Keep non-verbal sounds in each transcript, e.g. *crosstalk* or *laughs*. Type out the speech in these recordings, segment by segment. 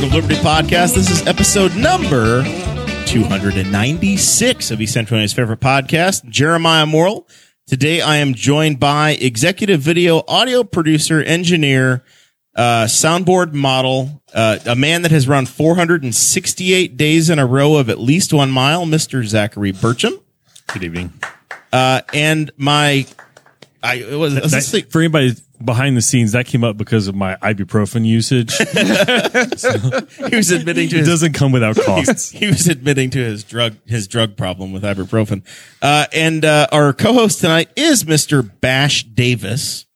the of Liberty podcast. This is episode number 296 of East Central Indiana's favorite podcast, Jeremiah Morrell. Today I am joined by executive video audio producer, engineer, uh, soundboard model, uh, a man that has run 468 days in a row of at least one mile, Mr. Zachary Burcham. Good evening. Uh, and my, I it was, was That- for anybody behind the scenes, that came up because of my ibuprofen usage. it *laughs* he was admitting to his doesn't come without *laughs* costs. he was admitting to his drug his drug problem with ibuprofen. Uh, and uh, our co-host tonight is Mr. Bash Davis.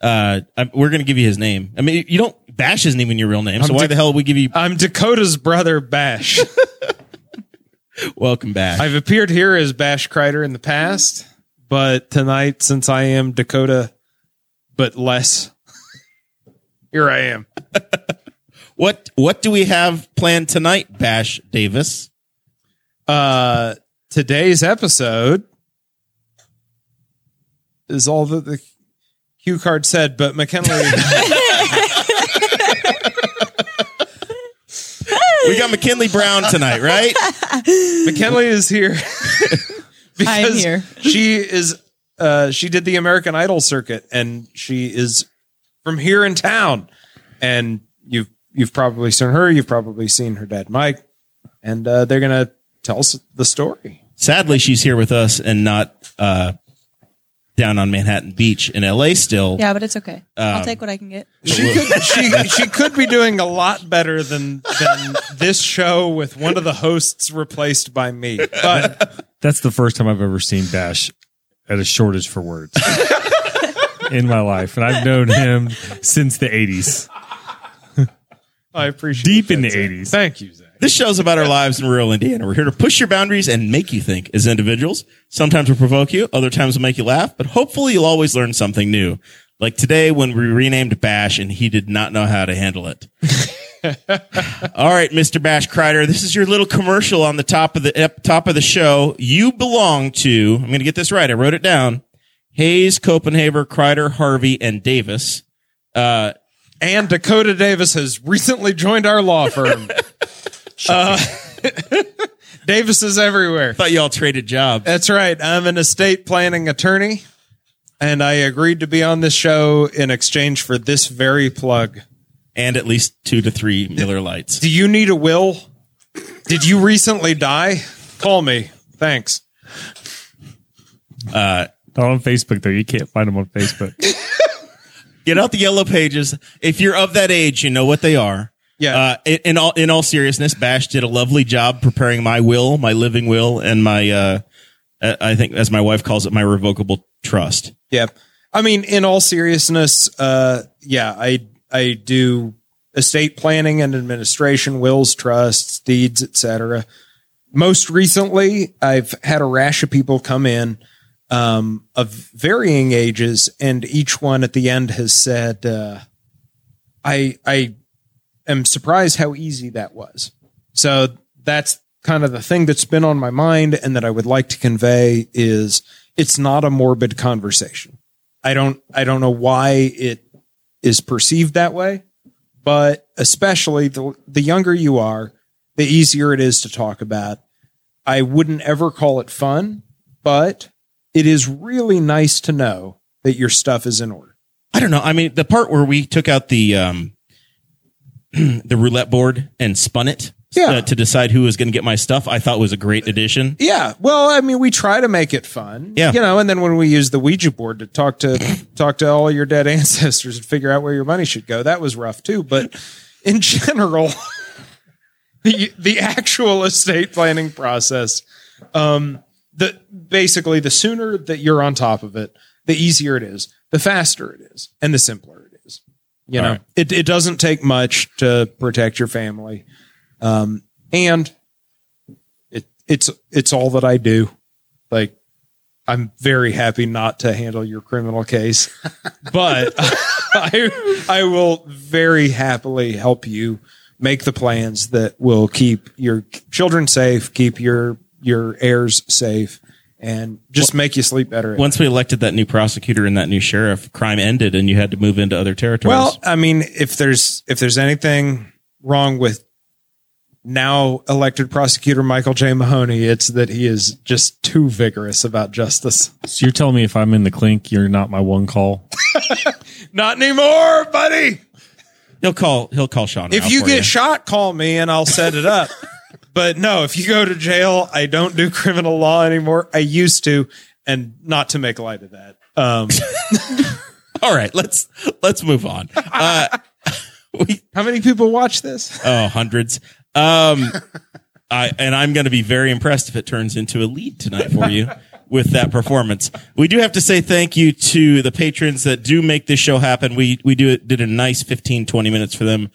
Uh, I'm, we're going to give you his name. I mean, you don't Bash isn't even your real name, so I'm why Dick- the hell would we give you I'm Dakota's brother, Bash. *laughs* welcome Bash? I've appeared here as Bash Crider in the past, but tonight, since I am Dakota, but less, here I am. *laughs* what what do we have planned tonight, Bash Davis? Uh, today's episode is all that the cue card said, but McKinley. *laughs* We got McKinley Brown tonight, right? McKinley is here *laughs* because I'm here. she is uh she did the American Idol circuit and she is from here in town and you've you've probably seen her you've probably seen her dad Mike and uh they're going to tell us the story. Sadly, she's here with us and not uh, down on Manhattan Beach in L.A. Still. Yeah, but it's okay. Um, I'll take what I can get. She could she she could be doing a lot better than than this show with one of the hosts replaced by me. But That's the first time I've ever seen Bash at a shortage for words *laughs* in my life. And I've known him since the 80s. I appreciate Deep in the Zach. 80s. Thank you, Zach. This show's about our lives in rural Indiana. We're here to push your boundaries and make you think as individuals. Sometimes we'll provoke you, other times we'll make you laugh, but hopefully you'll always learn something new. Like today when we renamed Bash and he did not know how to handle it. All right, Mr. Bash Crider, this is your little commercial on the top of the ep- top of the show. You belong to, I'm going to get this right. I wrote it down. Hayes, Copenhaver, Crider, Harvey, and Davis. Uh, And Dakota Davis has recently joined our law firm. *laughs* uh, *laughs* Davis is everywhere. thought you all traded jobs. That's right. I'm an estate planning attorney, and I agreed to be on this show in exchange for this very plug. And at least two to three Miller Lights. Do you need a will? Did you recently die? Call me. Thanks. Not on Facebook, though. You can't find them on Facebook. *laughs* Get out the yellow pages. If you're of that age, you know what they are. Yeah. Uh, in, in all in all seriousness, Bash did a lovely job preparing my will, my living will, and my uh, uh, I think as my wife calls it, my revocable trust. Yeah. I mean, in all seriousness, uh, yeah, I I do estate planning and administration, wills, trusts, deeds, etc. Most recently, I've had a rash of people come in um, of varying ages, and each one at the end has said, uh, "I I am surprised how easy that was." So that's kind of the thing that's been on my mind, and that I would like to convey is it's not a morbid conversation. I don't I don't know why it is perceived that way, but especially the the younger you are, the easier it is to talk about. I wouldn't ever call it fun, but it is really nice to know that your stuff is in order. I don't know. I mean, the part where we took out the um, *clears throat* the roulette board and spun it Yeah. uh, to decide who was going to get my stuff, I thought was a great addition. Yeah. Well, I mean, we try to make it fun. Yeah. You know, and then when we use the Ouija board to talk to *laughs* talk to all your dead *laughs* ancestors and figure out where your money should go, that was rough too. But in general, *laughs* the the actual estate planning process, um, the basically the sooner that you're on top of it, the easier it is, the faster it is, and the simpler it is. You All know, right. it it doesn't take much to protect your family, um, and it it's it's all that I do. Like, I'm very happy not to handle your criminal case, but *laughs* I I will very happily help you make the plans that will keep your children safe, keep your your heirs safe, and just make you sleep better. Once we elected that new prosecutor and that new sheriff, crime ended and you had to move into other territories. Well, I mean, if there's if there's anything wrong with now elected prosecutor Michael J. Mahoney, it's that he is just too vigorous about justice. So you're telling me if I'm in the clink, you're not my one call? *laughs* Not anymore, buddy. he'll call he'll call Sean. If you for get shot, call me and I'll set it up. *laughs* but no, if you go to jail, I don't do criminal law anymore. I used to, and not to make light of that. Um, *laughs* All right, let's let's move on. Uh, we how many people watch this? oh hundreds. Um, *laughs* I and I'm going to be very impressed if it turns into a lead tonight for you *laughs* with that performance. We do have to say thank you to the patrons that do make this show happen. We we do it, did a nice 15 20 minutes for them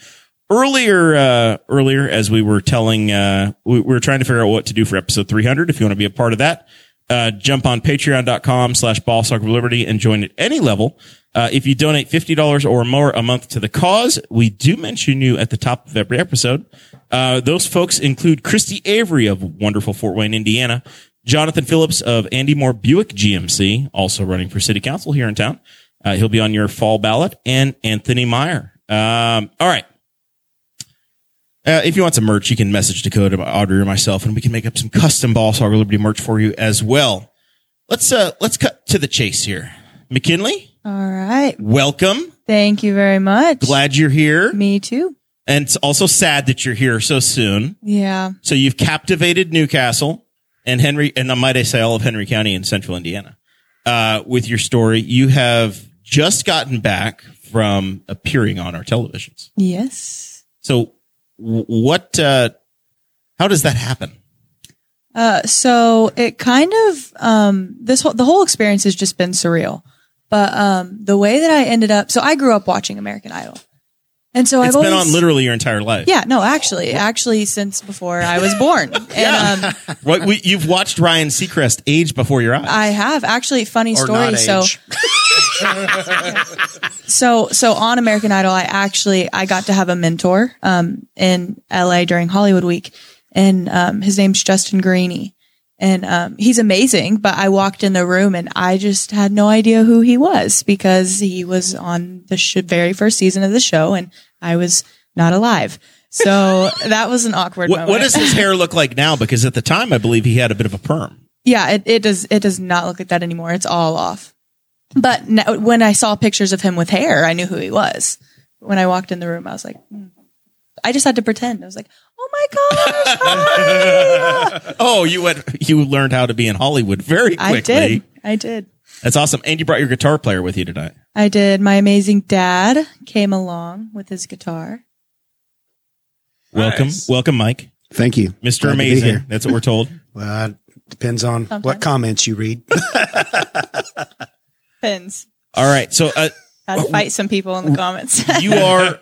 earlier uh earlier as we were telling uh we, we were trying to figure out what to do for episode 300 if you want to be a part of that uh jump on patreon.com slash boss hog of liberty and join at any level uh if you donate $50 or more a month to the cause we do mention you at the top of every episode. Uh those folks include christy avery of wonderful fort wayne indiana jonathan phillips of andy moore buick gmc also running for city council here in town. Uh, he'll be on your fall ballot and anthony meyer. Um all right. Uh, if you want some merch, you can message Dakota, Audrey, or myself, and we can make up some custom Boss Hog of Liberty merch for you as well. Let's uh let's cut to the chase here. McKinley, All right. welcome. Thank you very much. Glad you're here, Me too. and it's also sad that you're here so soon. Yeah. So you've captivated Newcastle and Henry, and I might I say all of Henry County in Central Indiana, uh, with your story. You have just gotten back from appearing on our televisions. Yes. So what? Uh, how does that happen? Uh, so it kind of um, this whole, the whole experience has just been surreal. But um, the way that I ended up, so I grew up watching American Idol, and so It's I've been always on literally your entire life. Yeah, no, actually, actually, since before I was born, *laughs* and um, *laughs* What we, you've watched Ryan Seacrest age before your eyes. I have actually funny Or story. not So age. *laughs* so so on American Idol, I actually I got to have a mentor um, in LA during Hollywood Week, and um, his name's Justin Guarini, and um, he's amazing. But I walked in the room and I just had no idea who he was because he was on the sh- very first season of the show, and I was not alive. So *laughs* that was an awkward what, moment. what does his hair look like now? Because at the time, I believe he had a bit of a perm. Yeah, it, it does. It does not look like that anymore. It's all off. But now, when I saw pictures of him with hair, I knew who he was. When I walked in the room, I was like, hmm. I just had to pretend. I was like, oh my gosh, hi. *laughs* Oh, you went. You learned how to be in Hollywood very quickly. I did. I did. That's awesome. And you brought your guitar player with you tonight. I did. My amazing dad came along with his guitar. Welcome, Nice. welcome, Mike, Thank you. Mister Glad to be Amazing. here. That's what we're told. *laughs* Well, it depends on Sometimes. what comments you read. *laughs* Pins. All right. So uh, Had to fight some people in the comments. *laughs* you are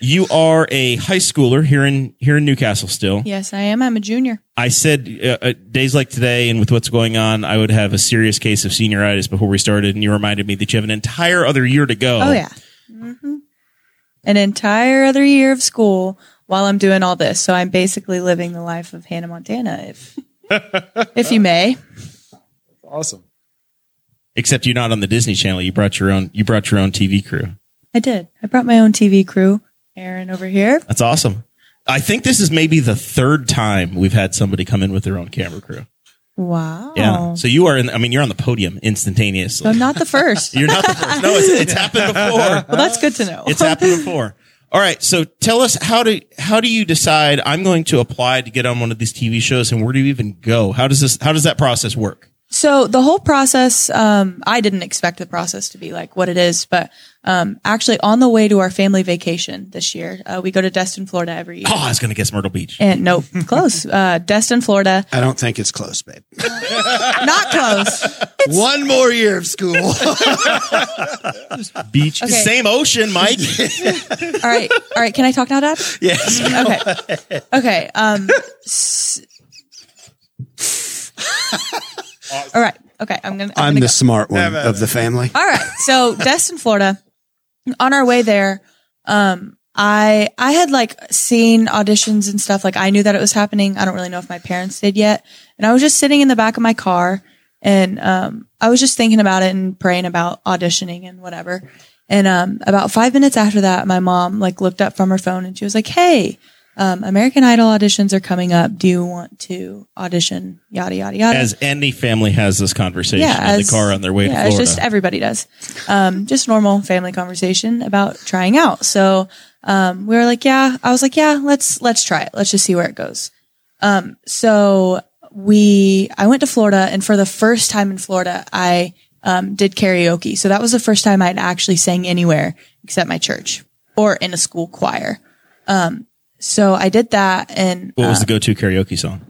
you are a high schooler here in here in Newcastle. Still, yes, I am. I'm a junior. I said uh, uh, days like today, and with what's going on, I would have a serious case of senioritis before we started. And you reminded me that you have an entire other year to go. Oh yeah. hmm An entire other year of school while I'm doing all this. So I'm basically living the life of Hannah Montana, if *laughs* if you may. awesome. Except you're not on the Disney Channel. You brought your own. You brought your own TV crew. I did. I brought my own TV crew. Aaron over here. That's awesome. I think this is maybe the third time we've had somebody come in with their own camera crew. Wow. Yeah. So you are in. I mean, you're on the podium instantaneously. So not the first. *laughs* You're not the first. No, it's, it's happened before. *laughs* well, that's good to know. It's happened before. All right. So tell us how do how do you decide I'm going to apply to get on one of these TV shows, and where do you even go? How does this how does that process work? So the whole process, um, I didn't expect the process to be like what it is, but um, actually on the way to our family vacation this year, uh, we go to Destin, Florida every year. Oh, I was going to guess Myrtle Beach. And nope, close. *laughs* Uh, Destin, Florida. I don't think it's close, babe. *laughs* Not close. One more year of school. *laughs* Beach. Okay. Same ocean, Mike. All right. All right. Can I talk now, Dad? yes. Okay. Okay. Um, s- all right. Okay. I'm going to. I'm the smart one of the family. All right. So *laughs* Destin, Florida. On our way there, um, I I had like seen auditions and stuff. Like I knew that it was happening. I don't really know if my parents did yet. And I was just sitting in the back of my car, and um, I was just thinking about it and praying about auditioning and whatever. And um, about five minutes after that, my mom like looked up from her phone and she was like, "Hey." Um, American Idol auditions are coming up. Do you want to audition? Yada yada yada. As any family has this conversation in as- the car on their way yeah, to Florida. just everybody does. Um, just normal family conversation about trying out. So um, we were like, yeah. I was like, yeah, let's let's try it. Let's just see where it goes. Um, so we, I went to Florida, and for the first time in Florida, I um, did karaoke. So that was the first time I'd actually sang anywhere except my church or in a school choir. Um, so I did that, and what uh, was the go-to karaoke song?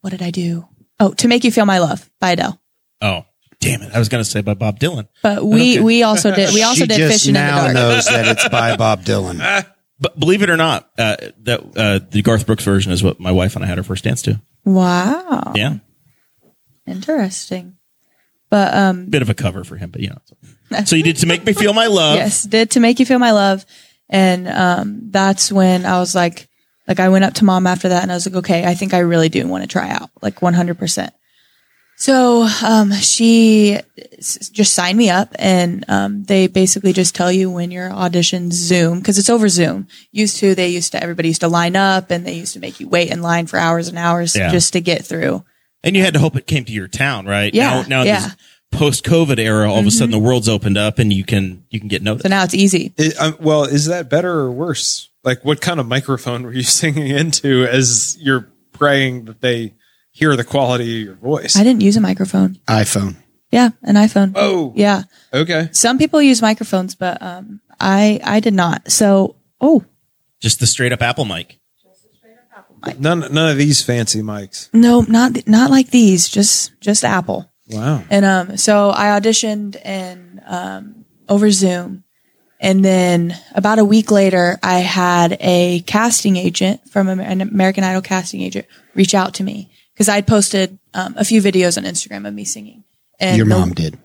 what did I do? Oh, to make you feel my love by Adele. Oh, damn it! I was going to say by Bob Dylan. But we Okay. we also did we also she did just fishing in the now dark. knows that it's by Bob Dylan. *laughs* But believe it or not, uh, that uh, the Garth Brooks version is what my wife and I had our first dance to. Wow, Yeah, interesting. But um, bit of a cover for him, but you know. *laughs* So you did to make me feel my love. yes, did to make you feel my love, and um, that's when I was like, like I went up to mom after that, and I was like, okay, I think I really do want to try out, like one hundred percent. So um, she s- just signed me up, and um, they basically just tell you when your auditions Zoom because it's over Zoom. Used to, they used to everybody used to line up, and they used to make you wait in line for hours and hours Yeah. just to get through. And you had to hope it came to your town, right? Yeah, Now, now yeah. Mm-hmm. This post-COVID era, all of a sudden the world's opened up and you can you can get noticed. So now it's easy. It, um, well, is that better or worse? Like, what kind of microphone were you *laughs* singing into as you're praying that they hear the quality of your voice? I didn't use a microphone. iPhone. Yeah, an iPhone. oh, Yeah. okay. Some people use microphones, but um, I I did not. So oh Just the straight up Apple mic. Just a straight up Apple mic. None, none of these fancy mics. no, not not like these. Just just Apple. Wow. And um, so I auditioned and um, over Zoom, and then about a week later, I had a casting agent from an American Idol casting agent reach out to me because I'd posted um, a few videos on Instagram of me singing. And Your the- mom did.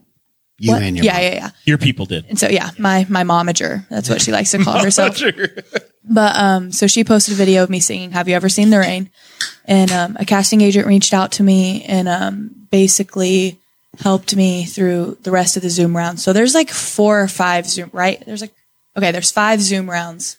You What? and your yeah, mom. yeah, yeah. Your people did. And so yeah, my my momager. That's what she likes to call *laughs* herself. But um, so she posted a video of me singing "Have You Ever Seen the Rain?" And um, a casting agent reached out to me and um, basically helped me through the rest of the Zoom rounds. So there's like four or five Zoom, right? There's like okay, there's five Zoom rounds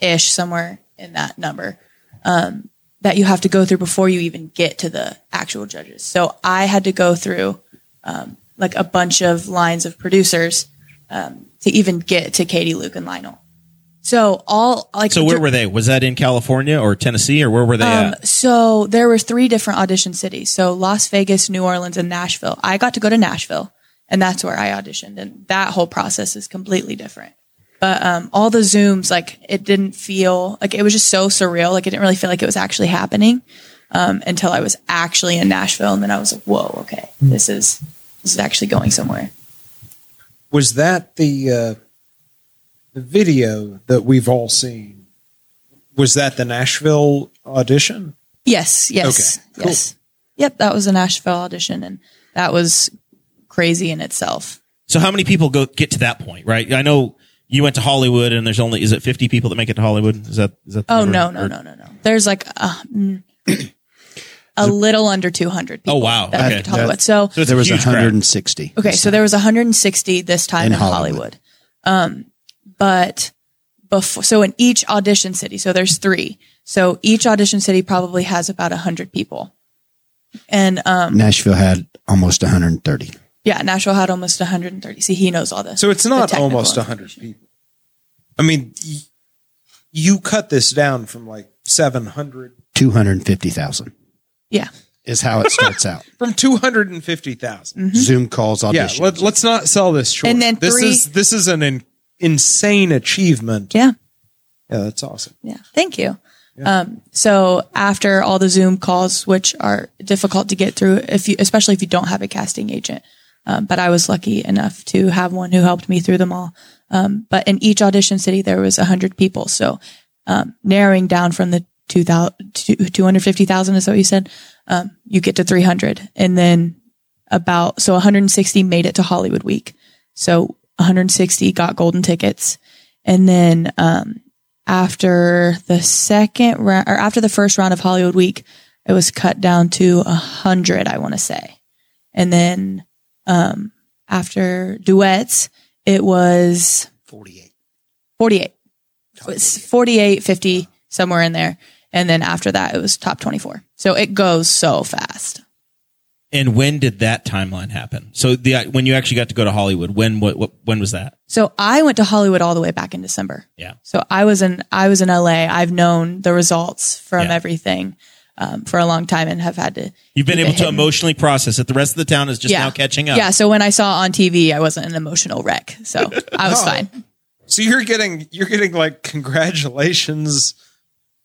ish somewhere in that number um, that you have to go through before you even get to the actual judges. So I had to go through um, like a bunch of lines of producers um, to even get to Katy, Luke, and Lionel. So all like So where were they? Was that in California or Tennessee or where were they um, at? so there were three different audition cities. So Las Vegas, New Orleans, and Nashville. I got to go to Nashville, and that's where I auditioned. And that whole process is completely different. But um, all the zooms, like it didn't feel like it was just so surreal. Like it didn't really feel like it was actually happening um, until I was actually in Nashville, and then I was like, "Whoa, okay, this is this is actually going somewhere." Was that the uh, the video that we've all seen? Was that the Nashville audition? Yes, yes, Okay, cool. yes. Yep, that was a Nashville audition, and that was crazy in itself. So how many people go get to that point, right? I know you went to Hollywood and there's only is it 50 people that make it to Hollywood? Is that is that the Oh number? no, no, Or- no, no, no. There's like a, mm, a little under 200 people. Oh, wow. That Okay. make Hollywood. So So There was 160. okay, so there was 160 this time in, In Hollywood. Hollywood. Um, but before, so in each audition city, so there's three. So each audition city probably has about a 100 people. And um, Nashville had almost 130. yeah, Nashville had almost 130. See, he knows all this. So it's not technical almost hundred people. I mean, y- you cut this down from like seven hundred. 250,000. Yeah. is how it starts out. *laughs* from two hundred and fifty thousand. Zoom calls Yeah, auditions. let, let's not sell this short. And then this three- is this is an in, insane achievement. Yeah. Yeah, that's awesome. Yeah. Thank you. Um, so after all the Zoom calls, which are difficult to get through if you, especially if you don't have a casting agent. Um, but I was lucky enough to have one who helped me through them all. Um, but in each audition city, there was a hundred people. So, um, narrowing down from the 2000, 250,000 is what you said. Um, you get to 300 and then about, so 160 made it to Hollywood week. So 160 got golden tickets. And then, um, after the second round or after the first round of Hollywood Week, it was cut down to a hundred, I want to say. And then, um, after duets, it was 48. 48. It was 48, 50, somewhere in there. And then after that, it was top 24. So it goes so fast. And when did that timeline happen? So the when you actually got to go to Hollywood, when what, what when was that? So I went to Hollywood all the way back in December. Yeah. So I was in I was in LA. I've known the results from Yeah. everything um, for a long time and have had to. You've been able to hidden. emotionally process it. The rest of the town is just now catching up. Yeah. So when I saw on TV, I wasn't an emotional wreck. So I was *laughs* fine. So you're getting you're getting like congratulations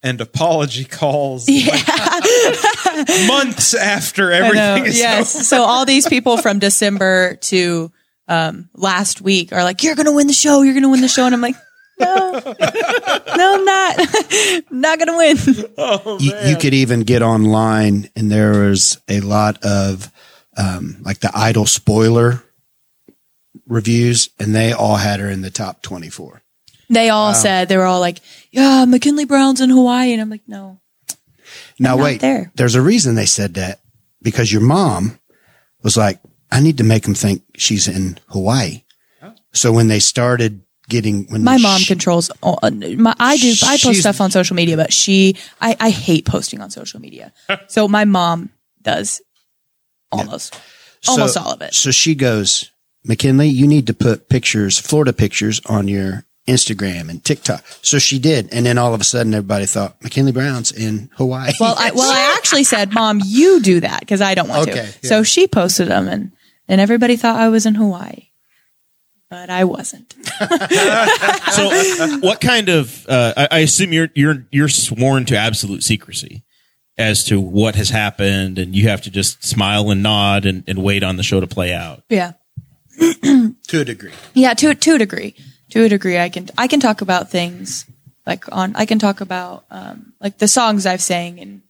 and apology calls like, *laughs* months after everything is yes. over. So all these people from December to um, last week are like, "You're going to win the show. You're going to win the show," and I'm like, "No, no, I'm not. *laughs* Not going to win." you, you could even get online, and there was a lot of um, like the idol spoiler reviews, and they all had her in the top 24. They all said they were all like, "Yeah, McKinley Brown's in Hawaii," and I'm like, "No." Now, not wait, there. there's a reason they said that because your mom was like, I need to make them think she's in Hawaii. Oh. So when they started getting, when My mom sh- controls. all- My, I do. I post stuff on social media, but she. I, I hate posting on social media. *laughs* so my mom does almost, almost So- all of it. So she goes, McKinley, you need to put pictures, Florida pictures on your Instagram and TikTok. So she did. And then all of a sudden everybody thought McKinley Brown's in Hawaii. Well, I, well, I actually said, "Mom, you do that" because I don't want Okay, to. So she posted them, and and everybody thought I was in Hawaii, but I wasn't. *laughs* So what kind of? Uh, I, I assume you're you're you're sworn to absolute secrecy as to what has happened, and you have to just smile and nod and, and wait on the show to play out. Yeah, to a degree. yeah. To to a degree, to a degree, I can I can talk about things like on. I can talk about um like the songs I've sang, and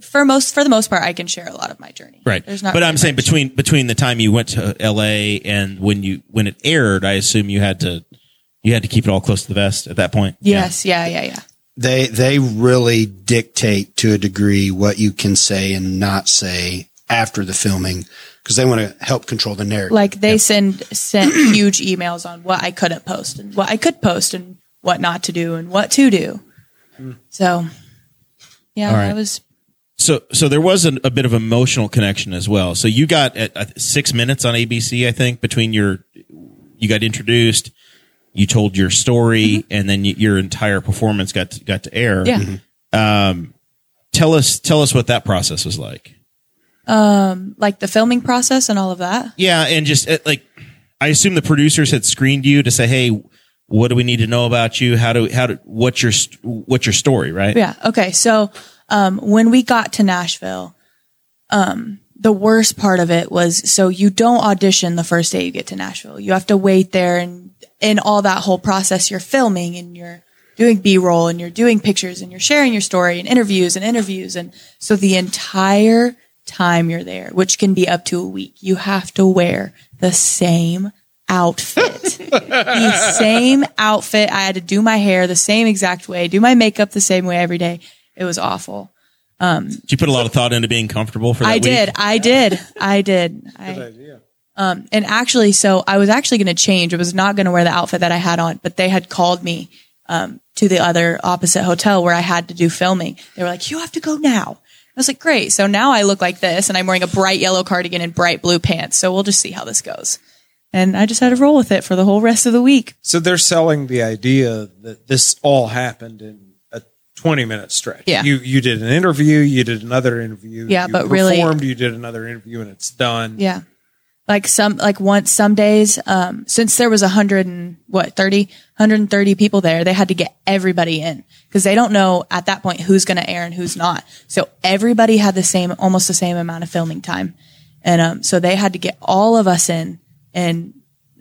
for most for the most part, I can share a lot of my journey. Right. There's not. but really I'm saying much. between between the time you went to L.A. and when you when it aired, I assume you had to you had to keep it all close to the vest at that point. Yes. Yeah. Yeah. Yeah. They, they really dictate to a degree what you can say and not say after the filming because they want to help control the narrative. like they send sent *clears throat* huge emails on what I couldn't post and what I could post and what not to do and what to do. So, yeah, All right. I was So so there was an, a bit of emotional connection as well. So you got at, uh, six minutes on ABC, I think, between your you got introduced, you told your story, and then y your entire performance got to, got to air. yeah. Um, tell us tell us what that process was like. Like the filming process and all of that. Yeah, and just uh, like I assume the producers had screened you to say, "Hey, what do we need to know about you? How do how do what's your what's your story?" Right? Yeah. Okay. So, um, when we got to Nashville, um, the worst part of it was so you don't audition the first day you get to Nashville. You have to wait there and in all that whole process, you're filming and you're doing B roll and you're doing pictures and you're sharing your story and interviews and interviews. And so the entire time you're there, which can be up to a week, you have to wear the same outfit. *laughs* the same outfit. I had to do my hair the same exact way, do my makeup the same way every day. It was awful. Did you put a lot of thought into being comfortable for that I week? did. I did. I did. *laughs* I, Um, and actually, so I was actually going to change. I was not going to wear the outfit that I had on, but they had called me um, to the other opposite hotel where I had to do filming. They were like, "You have to go now." I was like, "Great!" So now I look like this, and I'm wearing a bright yellow cardigan and bright blue pants. So we'll just see how this goes. And I just had to roll with it for the whole rest of the week. So they're selling the idea that this all happened in a 20 minute stretch. Yeah. You you did an interview, you did another interview. Yeah, you but really- you did another interview and it's done. Yeah. Like some, like once, some days, um, since there was a hundred and what, 30, 130 people there, they had to get everybody in because they don't know at that point who's going to air and who's not. So everybody had the same, almost the same amount of filming time. And, um, so they had to get all of us in and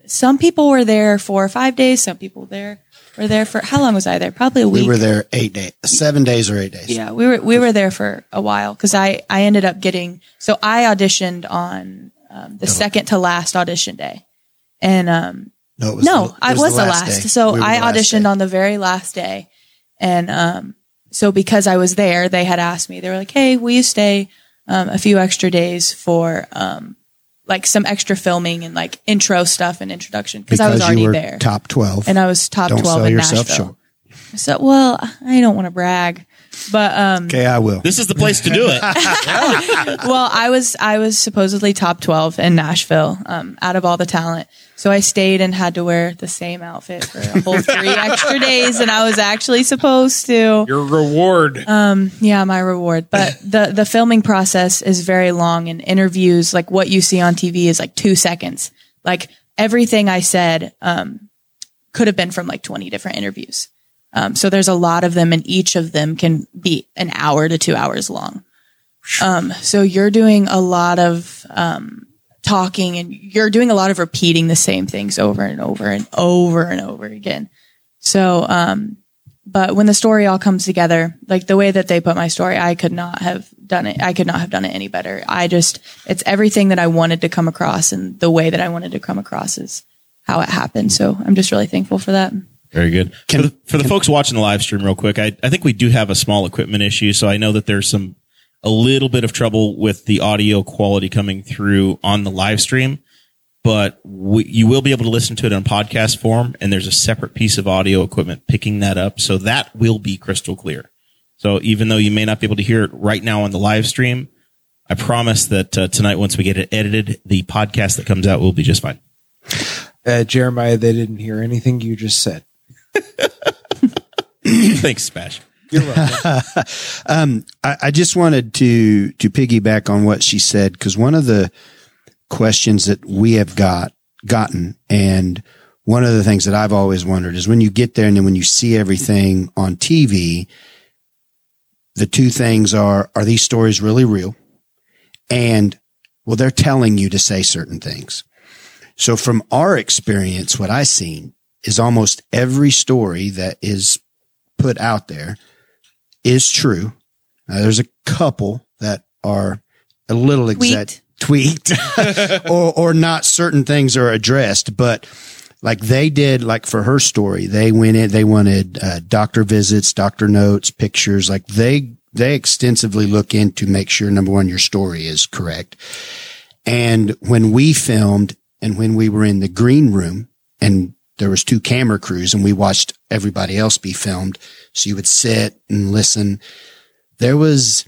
some people were there for five days. Some people there were there for, how long was I there? Probably a week. We were there eight days, seven days or eight days. Yeah, we were we were there for a while because I I ended up getting so I auditioned on um, the second to last audition day, and um No, it was no, the- I was the last. day. So We I last auditioned day. on the very last day, and um so because I was there, they had asked me. They were like, "Hey, will you stay um, a few extra days for um like some extra filming and like intro stuff and introduction because I was you already were there Top twelve. and I was top Don't twelve in Nashville." short. So well, I don't want to brag, but um Okay, I will. This is the place to do it. *laughs* well, I was I was supposedly top twelve in Nashville, um, out of all the talent. So I stayed and had to wear the same outfit for a whole three *laughs* extra days, and I was actually supposed to. Your reward. Um, yeah, my reward. But *laughs* the the filming process is very long, and interviews like what you see on TV is like two seconds. Like everything I said um, could have been from like twenty different interviews. Um, so there's a lot of them, and each of them can be an hour to two hours long. Um, so you're doing a lot of um, talking, and you're doing a lot of repeating the same things over and over and over and over again. So, um, but when the story all comes together, like the way that they put my story, I could not have done it. I could not have done it any better. I just, it's everything that I wanted to come across, and the way that I wanted to come across is how it happened. So I'm just really thankful for that. Very good. for the, for the folks watching the live stream, real quick, I, I think we do have a small equipment issue. So I know that there's some, a little bit of trouble with the audio quality coming through on the live stream, but we, you will be able to listen to it in podcast form. And there's a separate piece of audio equipment picking that up. So that will be crystal clear. So even though you may not be able to hear it right now on the live stream, I promise that uh, tonight, once we get it edited, the podcast that comes out will be just fine. Uh, Jeremiah, they didn't hear anything you just said. *laughs* Thanks, Bash. *laughs* Um, I, I just wanted to to piggyback on what she said because one of the questions that we have got gotten, and one of the things that I've always wondered is when you get there and then when you see everything on TV, the two things are: are these stories really real? And well, they're telling you to say certain things. So from our experience, what I've seen is almost every story that is put out there is true. Now, there's a couple that are a little exact tweaked, *laughs* or or not certain things are addressed, but like they did, like for her story, they went in, they wanted uh, doctor visits, doctor notes, pictures, like they they extensively look in to make sure number one your story is correct. And when we filmed and when we were in the green room and there was two camera crews and we watched everybody else be filmed. So you would sit and listen. There was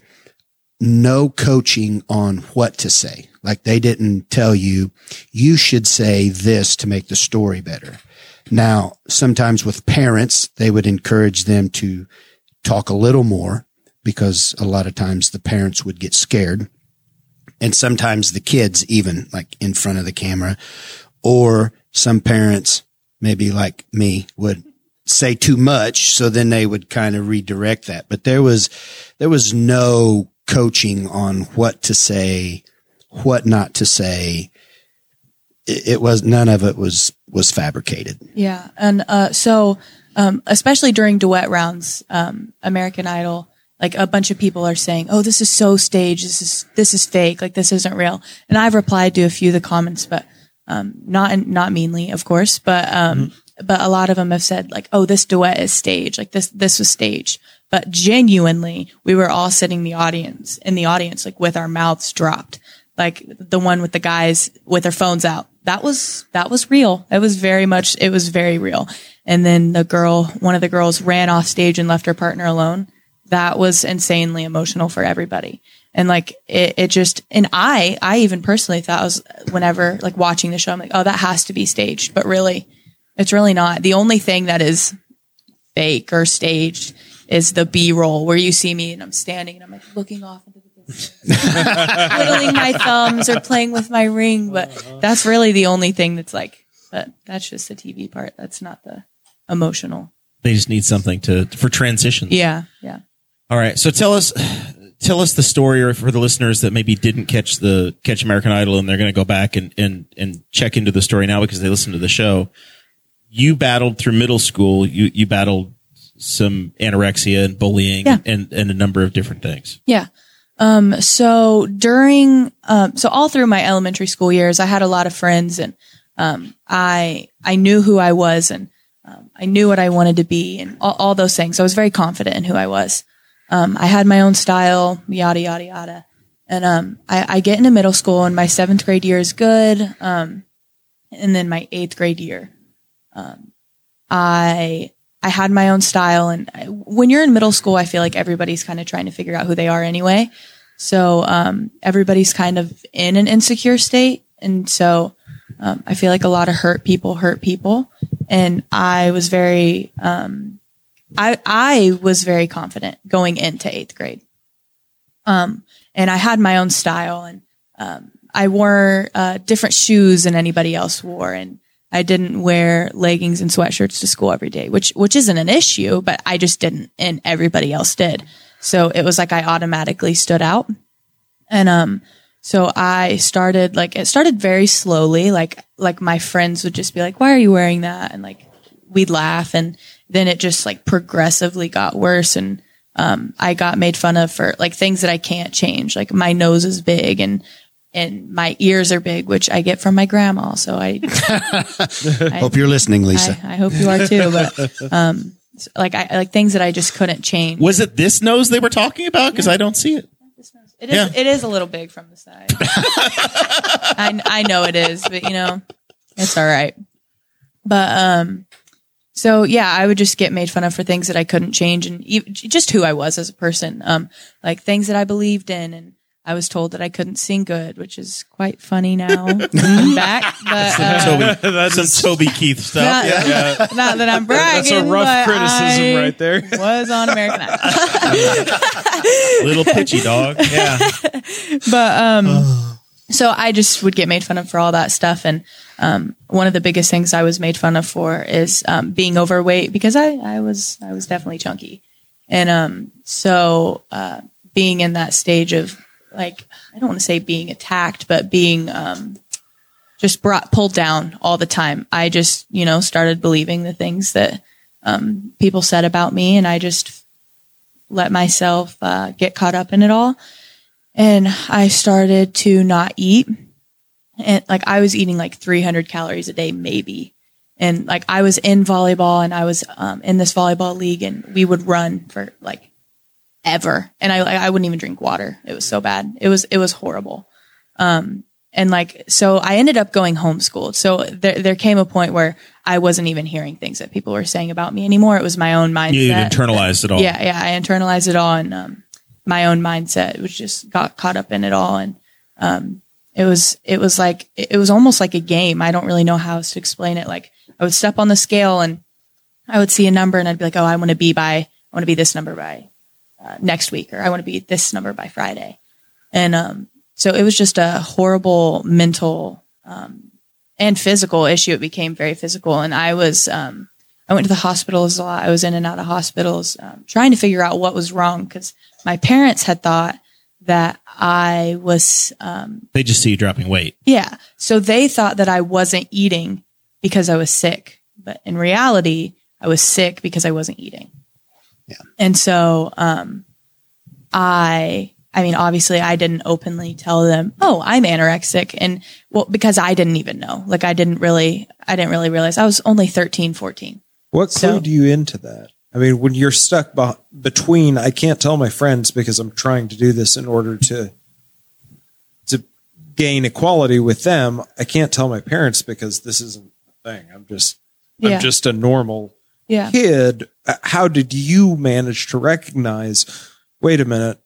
no coaching on what to say. Like they didn't tell you, you should say this to make the story better. Now, sometimes with parents, they would encourage them to talk a little more because a lot of times the parents would get scared. And sometimes the kids even like in front of the camera or some parents, maybe like me would say too much. So then they would kind of redirect that. But there was, there was no coaching on what to say, what not to say. It, it was none of it was, was fabricated. Yeah. And uh, so, um, especially during duet rounds, um, American Idol, like a bunch of people are saying, "Oh, this is so staged. This is this is fake. Like this isn't real." And I've replied to a few of the comments, but um, not not meanly, of course, but um, but a lot of them have said like, "Oh, this duet is staged. Like this this was staged." But genuinely, we were all sitting in the audience in the audience, like with our mouths dropped, like the one with the guys with their phones out. That was that was real. It was very much. It was very real. And then the girl, one of the girls, ran off stage and left her partner alone that was insanely emotional for everybody. And like it, it just, and I, I even personally thought I was whenever like watching the show, I'm like, oh, that has to be staged, but really, it's really not. The only thing that is fake or staged is the B roll where you see me and I'm standing and I'm like looking off into the distance, *laughs* twiddling my thumbs or playing with my ring. But uh-huh. that's really the only thing that's like, but that's just the TV part. That's not the emotional. They just need something to for transitions. Yeah. Yeah. All right. So tell us tell us the story or for the listeners that maybe didn't catch the catch American Idol and they're going to go back and and and check into the story now because they listened to the show. You battled through middle school. You you battled some anorexia and bullying Yeah. and and a number of different things. Yeah. Um, so during, um, so all through my elementary school years, I had a lot of friends and, um, I, I knew who I was and, um, I knew what I wanted to be and all, all those things. I was very confident in who I was. Um, I had my own style, yada, yada, yada. And, um, I, I get into middle school and my seventh grade year is good. Um, and then my eighth grade year, um, I, I had my own style. And I, when you're in middle school, I feel like everybody's kind of trying to figure out who they are anyway. So, um, everybody's kind of in an insecure state. And so, um, I feel like a lot of hurt people hurt people. And I was very, um, I, I was very confident going into eighth grade. Um, and I had my own style and, um, I wore, uh, different shoes than anybody else wore. And I didn't wear leggings and sweatshirts to school every day, which, which isn't an issue, but I just didn't and everybody else did. So it was like I automatically stood out. And, um, so I started like, it started very slowly. Like, like my friends would just be like, why are you wearing that? And like, we'd laugh. And then it just like progressively got worse. And, um, I got made fun of for like things that I can't change. Like my nose is big and, and my ears are big, which I get from my grandma. So I, *laughs* Hope you're listening, Lisa. I, I hope you are too. But, um, like I, like things that I just couldn't change. Was it this nose they were talking about? Because I don't see it. It is. Yeah. It is a little big from the side. *laughs* I I know it is, but you know, it's all right. But um, so yeah, I would just get made fun of for things that I couldn't change, and ev just who I was as a person. Um, like things that I believed in, and I was told that I couldn't sing good, which is quite funny now *laughs* looking back. But uh, Toby, *laughs* some Toby Keith *laughs* stuff. not, yeah. not that I'm bragging. That's a rough but criticism I right there. Was on American Idol. Little pitchy dog. Yeah. but um so i just would get made fun of for all that stuff. And um one of the biggest things i was made fun of for is um being overweight because i i was i was definitely chunky. And um so uh being in that stage of like i don't want to say being attacked but being um just brought pulled down all the time i just you know started believing the things that um people said about me. And i just let myself uh, get caught up in it all and I started to not eat. And like I was eating like 300 calories a day, maybe. And like I was in volleyball and I was um, in this volleyball league and we would run for like ever. And I, I wouldn't even drink water. It was so bad. It was, it was horrible. Um, and like, so I ended up going homeschooled. So there, there came a point where I wasn't even hearing things that people were saying about me anymore. It was my own mindset. You internalized it all. Yeah, yeah. I internalized it all and um, my own mindset which just got caught up in it all. And um, it was it was like it was almost like a game. I don't really know how else to explain it. Like I would step on the scale and I would see a number and I'd be like, oh, I want to be by I want to be this number by uh, next week, or I want to be this number by Friday. And um, so it was just a horrible mental um, and physical issue. It became very physical, and I was um, I went to the hospitals a lot. I was in and out of hospitals um, trying to figure out what was wrong because my parents had thought that I was um, They just see you dropping weight. yeah. So they thought that I wasn't eating because I was sick. But in reality, I was sick because I wasn't eating. Yeah. And so, um, I, I mean, obviously I didn't openly tell them, oh, I'm anorexic. And well, because I didn't even know, like I didn't really, I didn't really realize I was only 13, 14. What So- you into that? I mean, when you're stuck be- between, I can't tell my friends because I'm trying to do this in order to to gain equality with them. I can't tell my parents because this isn't a thing. I'm just Yeah. I'm just a normal Yeah. kid. Uh, How did you manage to recognize? Wait a minute,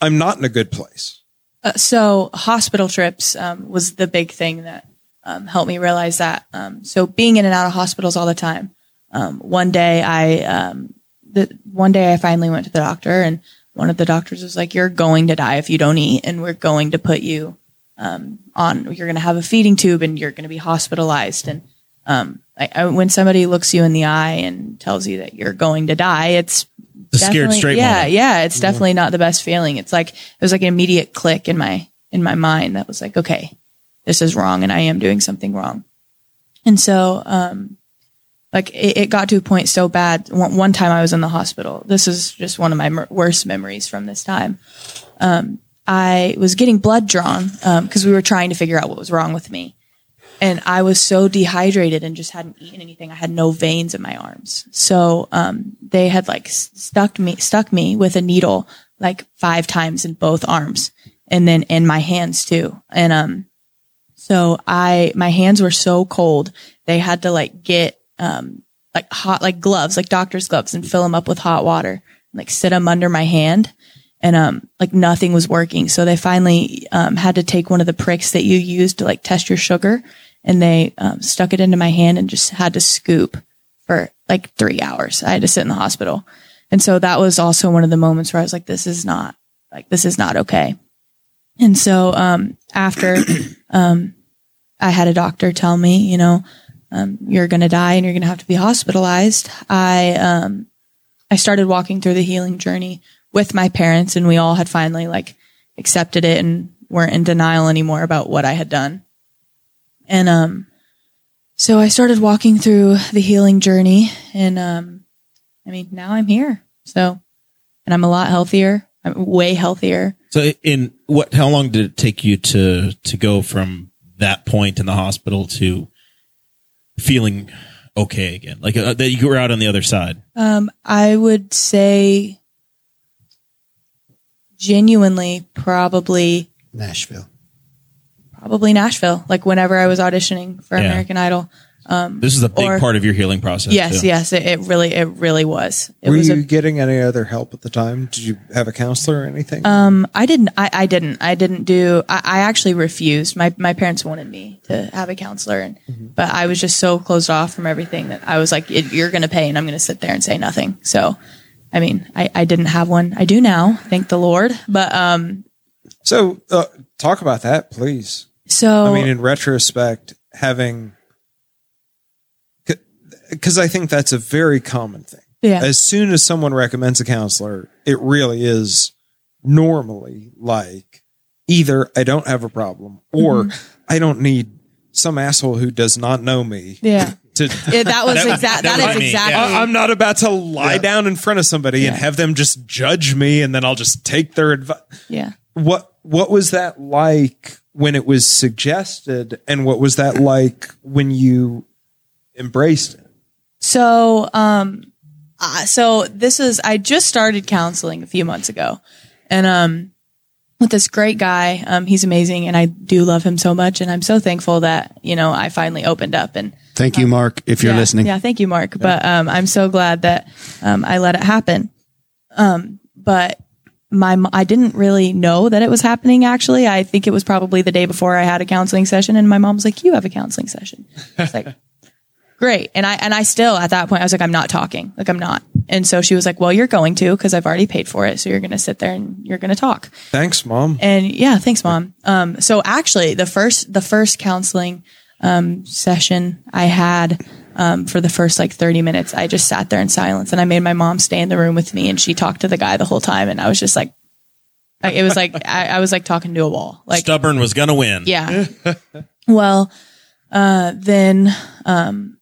I'm not in a good place. Uh, so hospital trips um, was the big thing that um, helped me realize that. Um, so being in and out of hospitals all the time. Um, one day I um, the one day I finally went to the doctor and one of the doctors was like, you're going to die if you don't eat and we're going to put you, um, on, you're going to have a feeding tube and you're going to be hospitalized. And, um, I, I, when somebody looks you in the eye and tells you that you're going to die, it's The scared straight Yeah. moment. Yeah. It's definitely not the best feeling. It's like, it was like an immediate click in my, in my mind that was like, okay, this is wrong and I am doing something wrong. And so, um, like it, it got to a point so bad. One, one time I was in the hospital. This is just one of my mer- worst memories from this time. Um, I was getting blood drawn because we were trying to figure out what was wrong with me, and I was so dehydrated and just hadn't eaten anything. I had no veins in my arms, so um, they had like stuck me stuck me with a needle like five times in both arms, and then in my hands too. And um, so I my hands were so cold they had to like get um like hot like gloves like doctor's gloves and fill them up with hot water and like sit them under my hand. And um like nothing was working. So they finally um had to take one of the pricks that you use to like test your sugar. And they um, stuck it into my hand and just had to scoop for like three hours. I had to sit in the hospital. And so that was also one of the moments where i was like this is not like this is not okay. And so um after *coughs* um I had a doctor tell me, you know, um, you're going to die and you're going to have to be hospitalized. I, um, I started walking through the healing journey with my parents and we all had finally like accepted it and weren't in denial anymore about what I had done. And, um, so I started walking through the healing journey and, um, I mean, now I'm here. So, and I'm a lot healthier. I'm way healthier. So in what, how long did it take you to, to go from that point in the hospital to feeling okay again? Like uh, that you were out on the other side. Um, I would say genuinely probably Nashville. probably Nashville. Like whenever I was auditioning for Yeah. American Idol. This is a big Or- part of your healing process. Yes, too. yes, it, it really it really was. It Were was you a getting any other help at the time? Did you have a counselor or anything? um I didn't I, I didn't I didn't do I, I actually refused. My my parents wanted me to have a counselor and but I was just so closed off from everything that I was like it, you're going to pay and I'm going to sit there and say nothing. So I mean, I, I didn't have one. I do now, thank the Lord. But um so uh, talk about that, please. so I mean, in retrospect, having because I think that's a very common thing. yeah. As soon as someone recommends a counselor, it really is normally like either I don't have a problem or Mm-hmm. I don't need some asshole who does not know me yeah. *laughs* to. Yeah, that was *laughs* That exact. that That was exactly. yeah. I- I'm not about to lie down in front of somebody and have them just judge me, and then I'll just take their advice. yeah. What What was that like when it was suggested, and what was that like when you embraced it? So, um, uh, so this is I just started counseling a few months ago, and um, with this great guy. Um, he's amazing, and I do love him so much, and I'm so thankful that you know I finally opened up and. Thank you, Mark, if you're yeah, listening. Yeah, thank you, Mark. But um, I'm so glad that um, I let it happen. Um, but my I didn't really know that it was happening. Actually, I think it was probably the day before I had a counseling session, and my mom was like, "You have a counseling session." It's like, great. And I and I still at that point I was like, "I'm not talking. Like I'm not." And so she was like, "Well, you're going to because I've already paid for it. So you're going to sit there and you're going to talk." Thanks, mom. And yeah, thanks, mom. Um, so actually, the first the first counseling um, session I had um, for the first like thirty minutes, I just sat there in silence, and I made my mom stay in the room with me, and she talked to the guy the whole time, and I was just like, like, it was like *laughs* I, I was like talking to a wall, like Stubborn was gonna win. yeah. *laughs* well, uh, then um,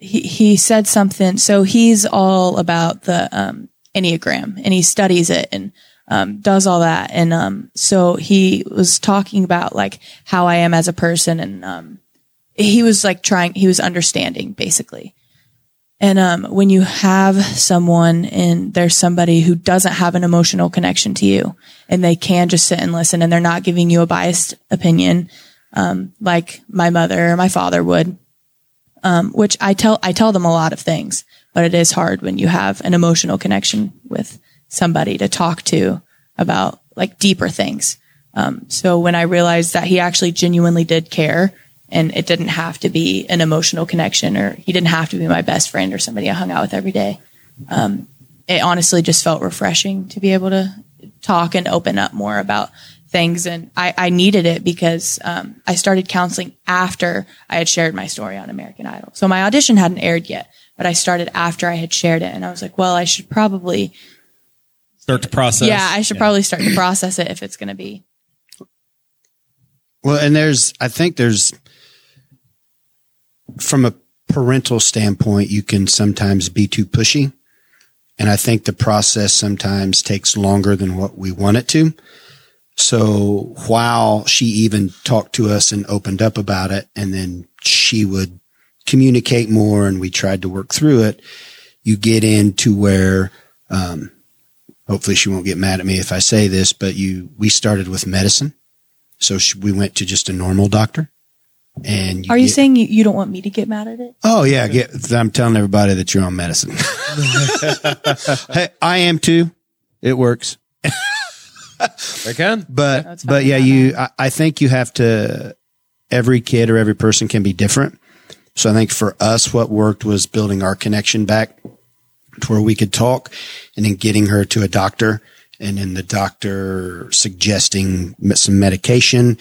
he he said something. So he's all about the um, enneagram, and he studies it and um, does all that. And um, so he was talking about like how I am as a person, and um, he was like trying. He was understanding basically. And um, when you have someone and there's somebody who doesn't have an emotional connection to you, and they can just sit and listen, and they're not giving you a biased opinion, um, like my mother or my father would, um, which I tell I tell them a lot of things, but it is hard when you have an emotional connection with somebody to talk to about like deeper things. Um, so when I realized that he actually genuinely did care and it didn't have to be an emotional connection or he didn't have to be my best friend or somebody I hung out with every day. Um, it honestly just felt refreshing to be able to talk and open up more about things. And I, I needed it because um, I started counseling after I had shared my story on American Idol. So my audition hadn't aired yet, but I started after I had shared it. And I was like, well, I should probably, Start to process. yeah, I should probably start to process it if it's going to be. Well, and there's, I think there's, from a parental standpoint, you can sometimes be too pushy. And I think the process sometimes takes longer than what we want it to. So while she even talked to us and opened up about it, and then she would communicate more and we tried to work through it, you get into where, um, hopefully she won't get mad at me if I say this, but you, we started with medicine. So she, we went to just a normal doctor. And Are you get- saying you, you don't want me to get mad at it? Oh yeah, get, I'm telling everybody that you're on medicine. *laughs* hey, I am too. It works. *laughs* I can. But That's but yeah, you I, I think you have to every kid or every person can be different. So I think for us what worked was building our connection back to where we could talk and then getting her to a doctor and then the doctor suggesting some medication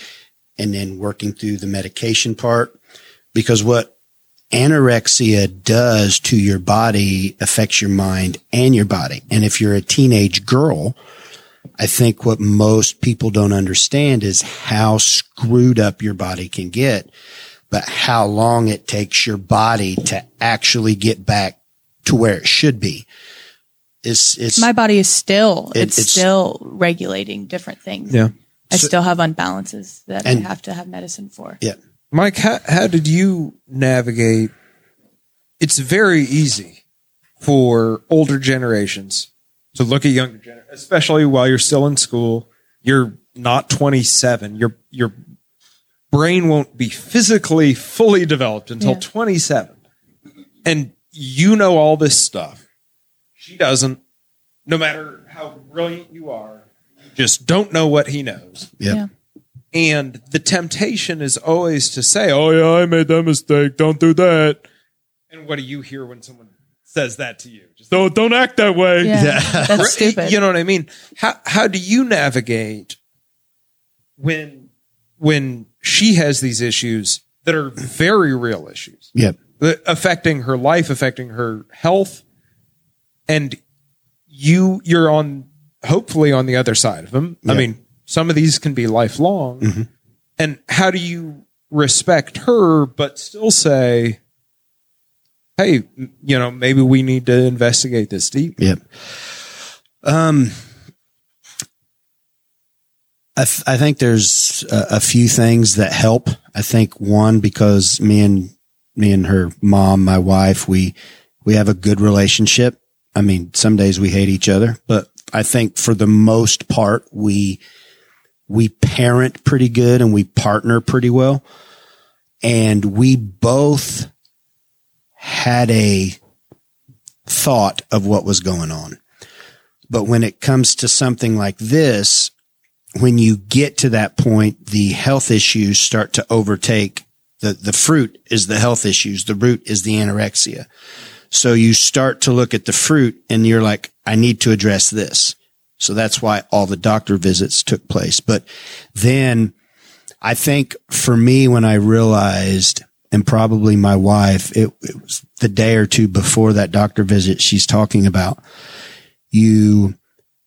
and then working through the medication part because what anorexia does to your body affects your mind and your body. And if you're a teenage girl, I think what most people don't understand is how screwed up your body can get, but how long it takes your body to actually get back to where it should be. It's, it's, My body is still, It- it's, it's- still regulating different things. Yeah. I still have unbalances that And- I have to have medicine for. yeah. Mike, how, how did you navigate? It's very easy for older generations to look at younger generations, especially while you're still in school. You're not 27. Your your brain won't be physically fully developed until Yeah. 27, and you know all this stuff. She doesn't. No matter how brilliant you are, you just don't know what he knows. Yeah. Yeah. And the temptation is always to say, "Oh yeah, I made that mistake. Don't do that." And what do you hear when someone says that to you? Just don't don't act that way. Yeah. That's *laughs* stupid. You know what I mean? How how do you navigate when when she has these issues that are very real issues Yeah. affecting her life, affecting her health, and you you're on hopefully on the other side of them. I mean, some of these can be lifelong. Mhm. And how do you respect her but still say, "Hey, you know, maybe we need to investigate this deep." Yep. Um, I, th- I think there's a, a few things that help. I think one, because me and me and her mom, my wife, we, we have a good relationship. I mean, some days we hate each other, but I think for the most part, we, we parent pretty good and we partner pretty well. And we both had a thought of what was going on. But when it comes to something like this, when you get to that point, the health issues start to overtake the, the fruit is the health issues. The root is the anorexia. So you start to look at the fruit and you're like, I need to address this. So that's why all the doctor visits took place. But then I think for me, when I realized and probably my wife, it, it was the day or two before that doctor visit she's talking about. You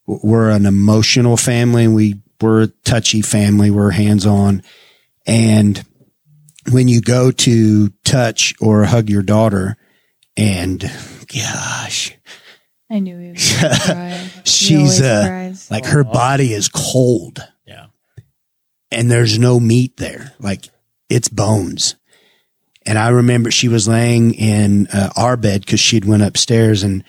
we're an emotional family and we we're a touchy family. We're hands on. And when you go to touch or hug your daughter and gosh, I knew he was cry. *laughs* She's always uh, cries. like her body is cold. Yeah. And there's no meat there. Like it's bones. And I remember she was laying in uh, our bed because she'd went upstairs and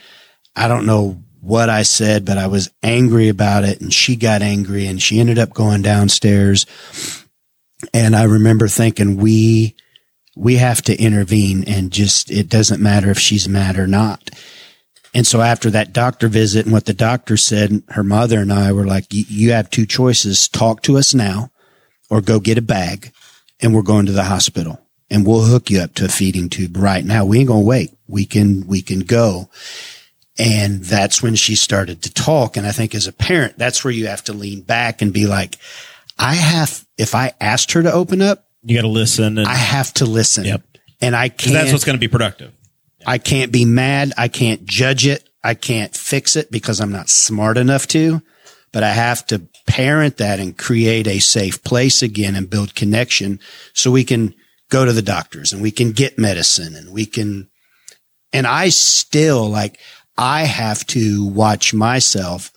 I don't know what I said, but I was angry about it and she got angry and she ended up going downstairs. And I remember thinking we, we have to intervene and just, it doesn't matter if she's mad or not. And so after that doctor visit and what the doctor said, her mother and I were like, you have two choices. Talk to us now or go get a bag and we're going to the hospital and we'll hook you up to a feeding tube right now. We ain't going to wait. We can, we can go. And that's when she started to talk. And I think as a parent, that's where you have to lean back and be like, I have, if I asked her to open up, You got to listen, and I have to listen. Yep. And I can't, that's what's going to be productive. I can't be mad. I can't judge it. I can't fix it because I'm not smart enough to, but I have to parent that and create a safe place again and build connection so we can go to the doctors and we can get medicine and we can, and I still like, I have to watch myself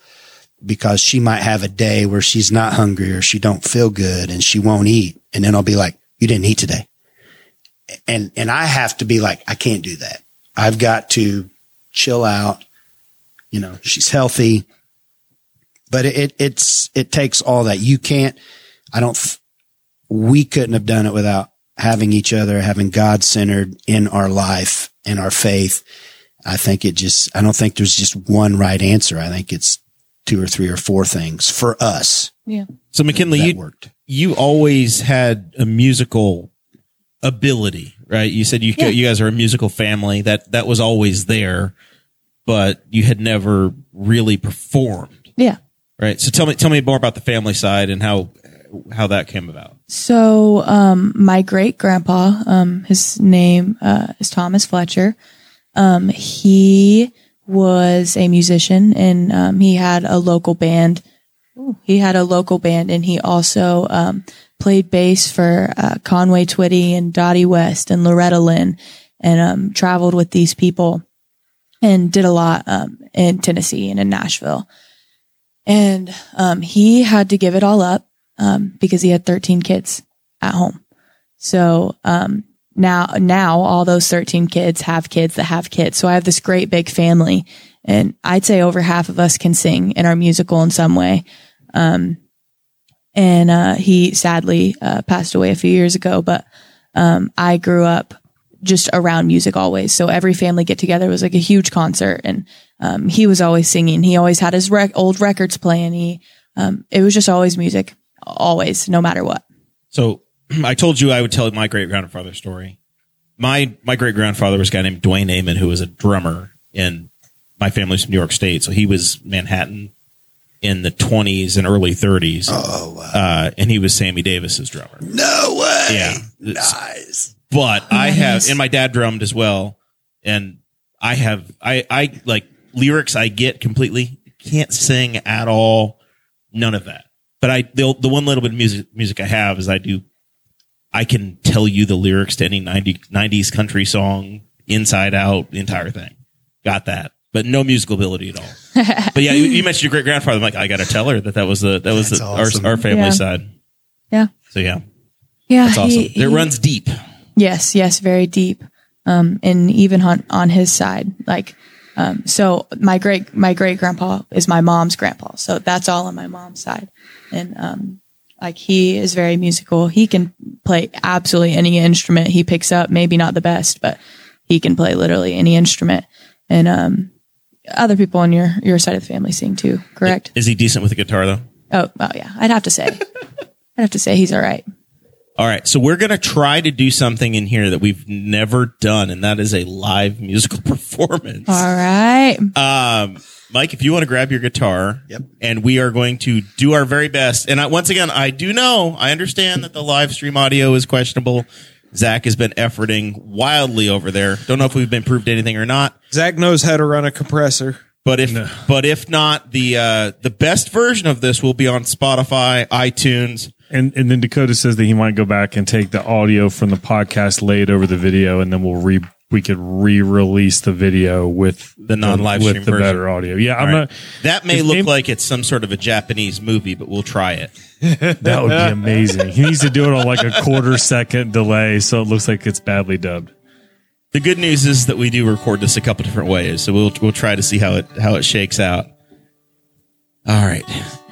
because she might have a day where she's not hungry or she don't feel good and she won't eat. And then I'll be like, you didn't eat today. And, and I have to be like, I can't do that. I've got to chill out. You know, she's healthy, but it, it's, it takes all that. You can't, I don't, we couldn't have done it without having each other, having God centered in our life and our faith. I think it just, I don't think there's just one right answer. I think it's two or three or four things for us Yeah. So McKinley, you worked. you always had a musical ability, right? You said you Yeah. you guys are a musical family. That that was always there, but you had never really performed, Yeah. right? So tell me tell me more about the family side and how how that came about. So, um, my great grandpa, um, his name, uh, is Thomas Fletcher. Um, he was a musician and, um, he had a local band. Ooh, he had a local band and he also, um, played bass for, uh, Conway Twitty and Dottie West and Loretta Lynn and, um, traveled with these people and did a lot, um, in Tennessee and in Nashville. And, um, he had to give it all up um, because he had 13 kids at home. So, um, now, now all those 13 kids have kids that have kids. So I have this great big family and I'd say over half of us can sing in our musical in some way. Um, and, uh, he sadly, uh, passed away a few years ago, but, um, I grew up just around music always. So every family get together was like a huge concert and, um, he was always singing. He always had his rec- old records playing. He, um, it was just always music, always, no matter what. So *clears throat* I told you I would tell my great grandfather's story. My my great grandfather was a guy named Dwayne Amon who was a drummer in my family's from New York State. So he was Manhattan in the twenties and early thirties. Oh, wow. Uh, and he was Sammy Davis's drummer. No way. Yeah. Nice. But I have, Nice. and my dad drummed as well. And I have, I, I like lyrics I get completely. Can't sing at all. None of that. But I, the, the one little bit of music, music I have is I do, I can tell you the lyrics to any 90, 90s country song inside out, the entire thing. Got that. But no musical ability at all. *laughs* but yeah, you, you mentioned your great grandfather. I'm like, I got to tell her that that was the, that was the, awesome. our, our family Yeah. side. Yeah. So yeah, Yeah. it's awesome. he- it he- runs deep. Yes, yes, very deep. Um, and even on, on his side, like, um, so my great, my great grandpa is my mom's grandpa. So that's all on my mom's side. And, um, like he is very musical. He can play absolutely any instrument he picks up. Maybe not the best, but he can play literally any instrument. And, um, other people on your, your side of the family sing too, correct? Is he decent with the guitar though? Oh, oh yeah. I'd have to say, *laughs* I'd have to say he's all right. All right. So we're going to try to do something in here that we've never done, and that is a live musical *laughs* performance. All right. Um, Mike, if you want to grab your guitar, Yep. and we are going to do our very best. And I, once again, I do know, I understand that the live stream audio is questionable. Zach has been efforting wildly over there. Don't know if we've been proved anything or not. Zach knows how to run a compressor. But if but if not, the uh, the best version of this will be on Spotify, iTunes. And and then Dakota says that he might go back and take the audio from the podcast, lay it over the video, and then we'll re we could re-release the video with The non-live with stream the version. better audio. Yeah, I'm All right. not. That may look Am- like it's some sort of a Japanese movie, but we'll try it. *laughs* That would be amazing. He needs to do it on like a quarter second delay, so it looks like it's badly dubbed. The good news is that we do record this a couple different ways, so we'll we'll try to see how it how it shakes out. All right,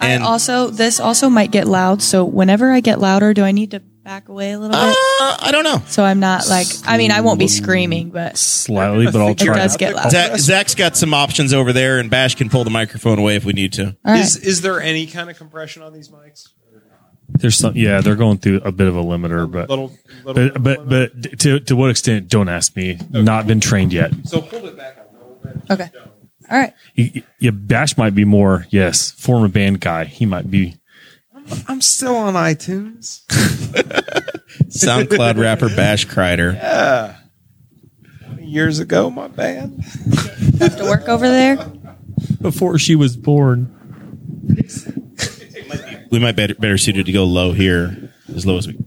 and I also this also might get loud. So whenever I get louder, do I need to back away a little uh, bit? I don't know. So I'm not like I mean I won't be screaming, but Slightly, but I'll it try. does get loud. Zach, Zach's got some options over there, and Bash can pull the microphone away if we need to. All right. Is is there any kind of compression on these mics? There's some, yeah, they're going through a bit of a limiter, but Little, little but but, but to to what extent? Don't ask me. Not been trained yet. so hold it back a little bit. Okay. All right. Y- Yeah, Bash might be more, yes, former band guy. He might be. I'm still on iTunes. *laughs* SoundCloud rapper Bash Crider. Yeah. Years ago, my band. *laughs* Have to work over there. Before she was born. We might better better suited to go low here, as low as we.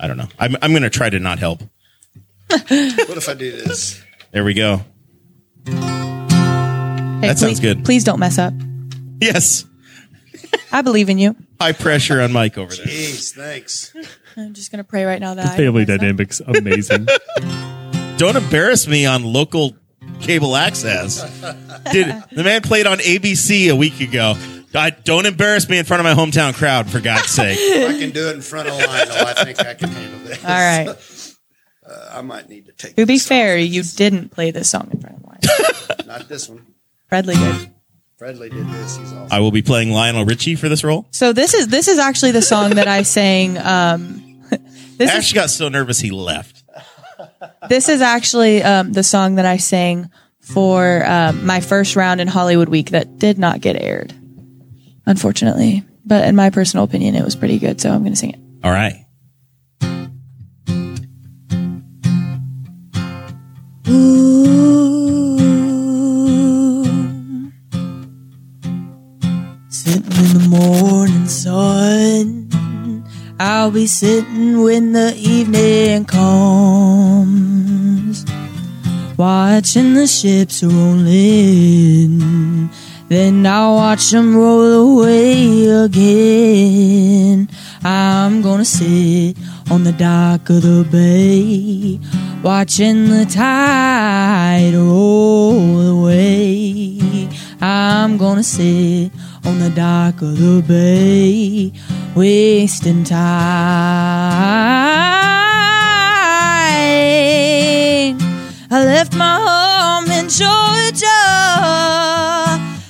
I don't know. I'm I'm going to try to not help. What if I do this? There we go. Hey, That sounds good. Please don't mess up. Yes, I believe in you. high pressure on Mike over there. Jeez, thanks. I'm just gonna pray right now that I Family don't up. dynamics, amazing. *laughs* Don't embarrass me on local cable access. Did the man played on ABC a week ago? I, don't embarrass me in front of my hometown crowd, for God's *laughs* sake. I can do it in front of Lionel. I think I can handle this. All right. *laughs* Uh, I might need to take. To be this fair, you didn't play this song in front of Lion. off. not this one. Fredley did. Fredley did this. He's awesome. I will be playing Lionel Richie for this role. So this is this is actually the song that I sang. Um, *laughs* this is Ash got so nervous he left. this is actually um, the song that I sang for um, my first round in Hollywood Week that did not get aired, unfortunately. But in my personal opinion, it was pretty good, so I'm going to sing it. All right. Be sitting when the evening comes, watching the ships roll in. Then I'll watch them roll away again. I'm gonna sit on the dock of the bay, watching the tide roll away. I'm gonna sit on the dock of the bay, wasting time. I left my home in Georgia,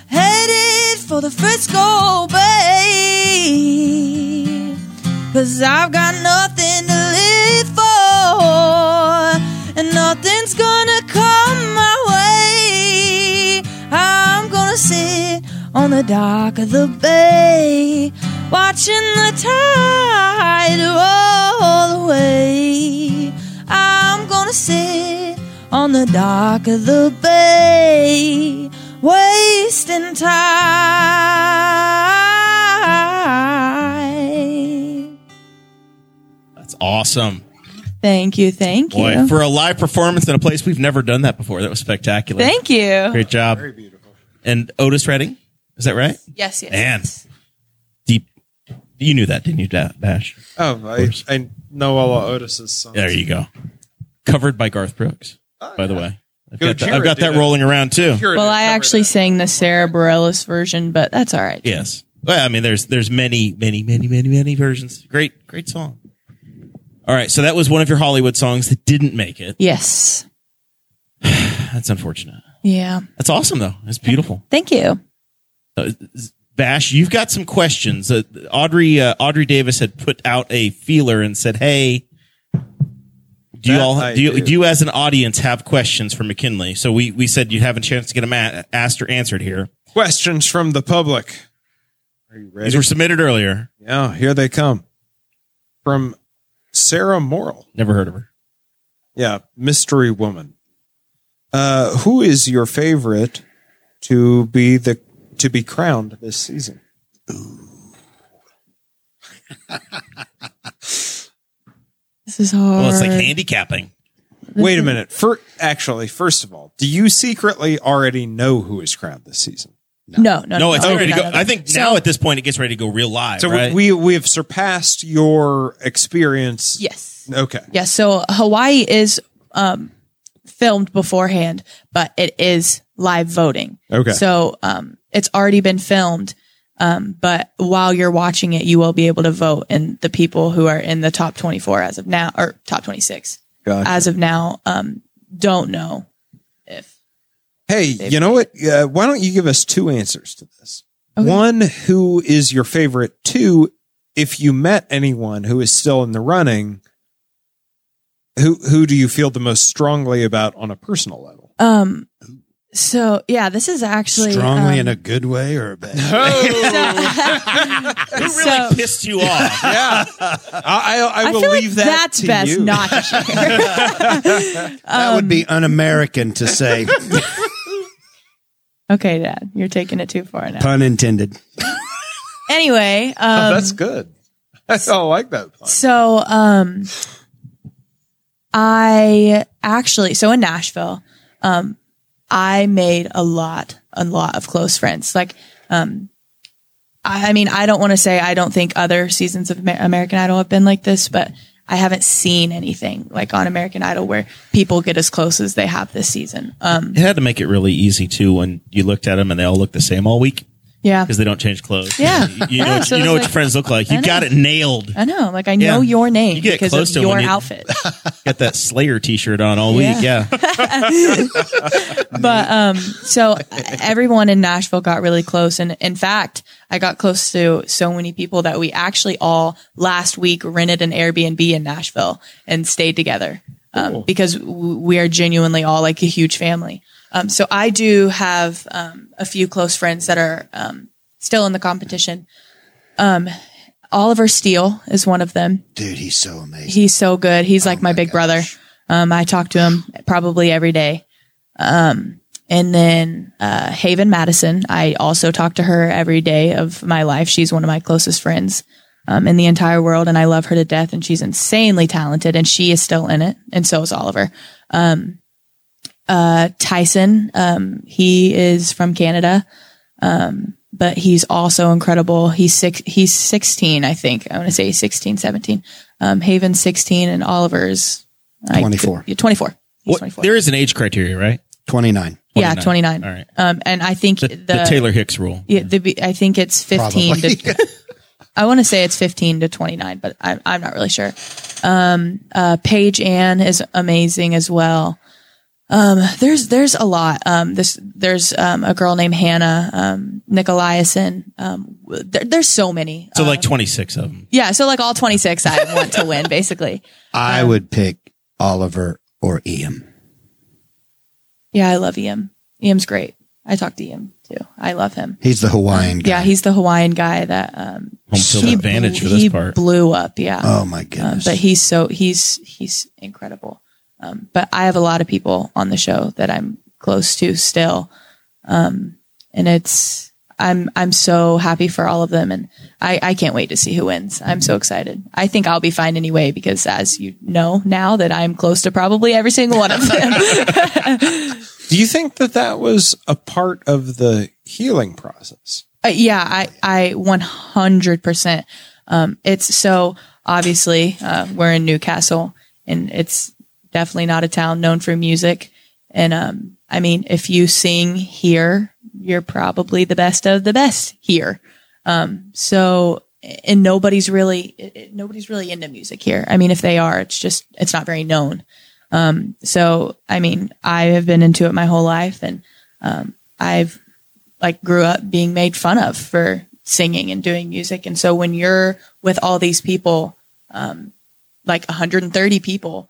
headed for the Frisco Bay. Cause I've got nothing on the dock of the bay, watching the tide roll away. I'm gonna sit on the dock of the bay, wasting time. That's awesome. Thank you, thank Boy, you. for a live performance in a place we've never done that before, that was spectacular. Thank you. Great job. Very beautiful. And Otis Redding, is that right? Yes, yes. Man. yes. Deep. You knew that, didn't you, Da- Bash? Oh, I, I know all of Otis's songs. There you go. Covered by Garth Brooks, oh, by the way. I've Go got, that, I've Jared got that it. rolling around too. Jared Well, had I covered actually that. sang the Sara Bareilles version, but that's all right. Yes. Well, I mean, there's there's many, many, many, many, many versions. Great, great song. All right, so that was one of your Hollywood songs that didn't make it. Yes. *sighs* That's unfortunate. Yeah. That's awesome though. It's beautiful. Thank you. Uh, Bash, you've got some questions. Uh, Audrey uh, Audrey Davis had put out a feeler and said, "Hey, do you all do you, do. do you as an audience have questions for McKinley?" So we we said you'd have a chance to get them a- asked or answered here. Questions from the public. Are you ready? These were submitted earlier. yeah, here they come. From Sarah Morrell. Never heard of her. Yeah, mystery woman. Uh, who is your favorite to be the to be crowned this season? *laughs* This is hard. Well, it's like handicapping. Wait a minute. For actually, first of all, do you secretly already know who is crowned this season? no, no, No, it's no, ready to no, go. no, no. I think So- now at this point it gets ready to go real live. So right? we we have surpassed your experience. Yes. Okay. Yes. So Hawaii is um, filmed beforehand, but it is live voting. Okay. So um, it's already been filmed. Um, but while you're watching it, you will be able to vote, and the people who are in the top 24 as of now, or top 26 Gotcha. as of now, um, don't know if Hey, you know what? Uh, why don't you give us two answers to this? Okay. One, who is your favorite? Two, if you met anyone who is still in the running, who who do you feel the most strongly about on a personal level? Um, So yeah, this is actually Strongly um, in a good way or a bad? *laughs* *laughs* Who really So- pissed you off? *laughs* Yeah, I, I, I I will feel like leave that that's to best you. not to share. that would be un-American to say. okay, Dad, you're taking it too far now. Pun intended. Anyway, Oh, um, that's good. I don't like that. Pun. So, um, I actually, so in Nashville, um, I made a lot, a lot of close friends. Like, um, I, I mean, I don't want to say I don't think other seasons of Amer- American Idol have been like this, but I haven't seen anything like on American Idol where people get as close as they have this season. Um, It had to make it really easy too when you looked at them and they all looked the same all week yeah, because they don't change clothes. Yeah. you, you Yeah, know, *laughs* so you know what your friends look like. You know. got it nailed. I know. Like I Yeah. know your name You get because close of to your you- outfit. *laughs* Got that Slayer T-shirt on all week. Yeah, *laughs* but um so everyone in Nashville got really close and in fact I got close to so many people that we actually all last week rented an Airbnb in Nashville and stayed together um, because we are genuinely all like a huge family um, so I do have um, a few close friends that are um, still in the competition um, Oliver Steele is one of them Dude, he's so amazing. he's so good. He's like my, my big gosh. brother. Um, I talk to him probably every day. Um, and then uh, Haven Madison, I also talk to her every day of my life. She's one of my closest friends um, in the entire world, and I love her to death. And she's insanely talented, and she is still in it, and so is Oliver. Um, uh, Tyson, um, he is from Canada, um, but he's also incredible. He's six, he's 16, I think. I want to say he's 16, 17. Um, Haven's 16 and Oliver's I- 24. yeah, 24. He's what, 24. there is an age criteria, right? 29. yeah, 29. All right. Um, and I think The, the, the Taylor Hicks rule. yeah, the, I think it's 15 to, *laughs* I want to say it's 15 to 29, but I'm, I'm not really sure. Um, uh, Paige Ann is amazing as well. Um, there's, there's a lot. Um, this, there's, um, a girl named Hannah, um, Nicolaisen. Um, there, there's so many. So like 26 of them. yeah. So like all 26 I want to win basically. *laughs* I would pick Oliver or Iam. Yeah. I love Iam. Iam's great. I talk to Iam too. I love him. He's the Hawaiian guy. Yeah. He's the Hawaiian guy that, um, Home field advantage blew- for this he part. blew up. Yeah. Oh my Um, goodness. but he's so he's he's incredible. Um, but I have a lot of people on the show that I'm close to still, um, and it's I'm I'm so happy for all of them, and I I can't wait to see who wins. I'm so excited. I think I'll be fine anyway because, as you know now, that I'm close to probably every single one of them. *laughs* Do you think that that was a part of the healing process? Uh, yeah, I, I 100%. Um, it's so obviously, uh, we're in Newcastle and it's definitely not a town known for music. And, um, I mean, if you sing here, you're probably the best of the best here. Um, so, and nobody's really, nobody's really into music here. I mean, if they are, it's just, it's not very known. Um, so, I mean, I have been into it my whole life and, um, I've like grew up being made fun of for singing and doing music. And so when you're with all these people, um, like 130 people,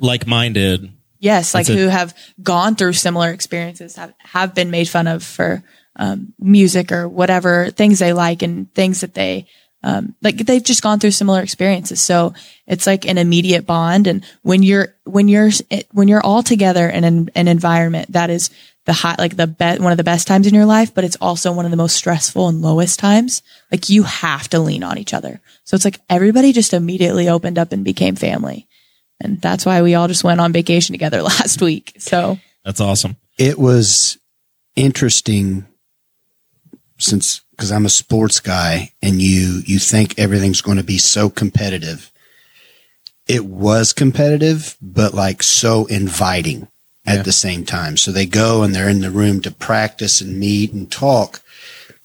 Like mine did. yes, like it. who have gone through similar experiences, have, have been made fun of for, um, music or whatever things they like and things that they, um, like they've just gone through similar experiences. So it's like an immediate bond. And when you're, when you're, when you're all together in an, an environment that is the hot, like the best, one of the best times in your life, but it's also one of the most stressful and lowest times. Like you have to lean on each other. So it's like everybody just immediately opened up and became family. And that's why we all just went on vacation together *laughs* last week. So That's awesome. it was interesting since because I'm a sports guy and you you think everything's going to be so competitive. It was competitive, but like so inviting at the same time. So they go and they're in the room to practice and meet and talk.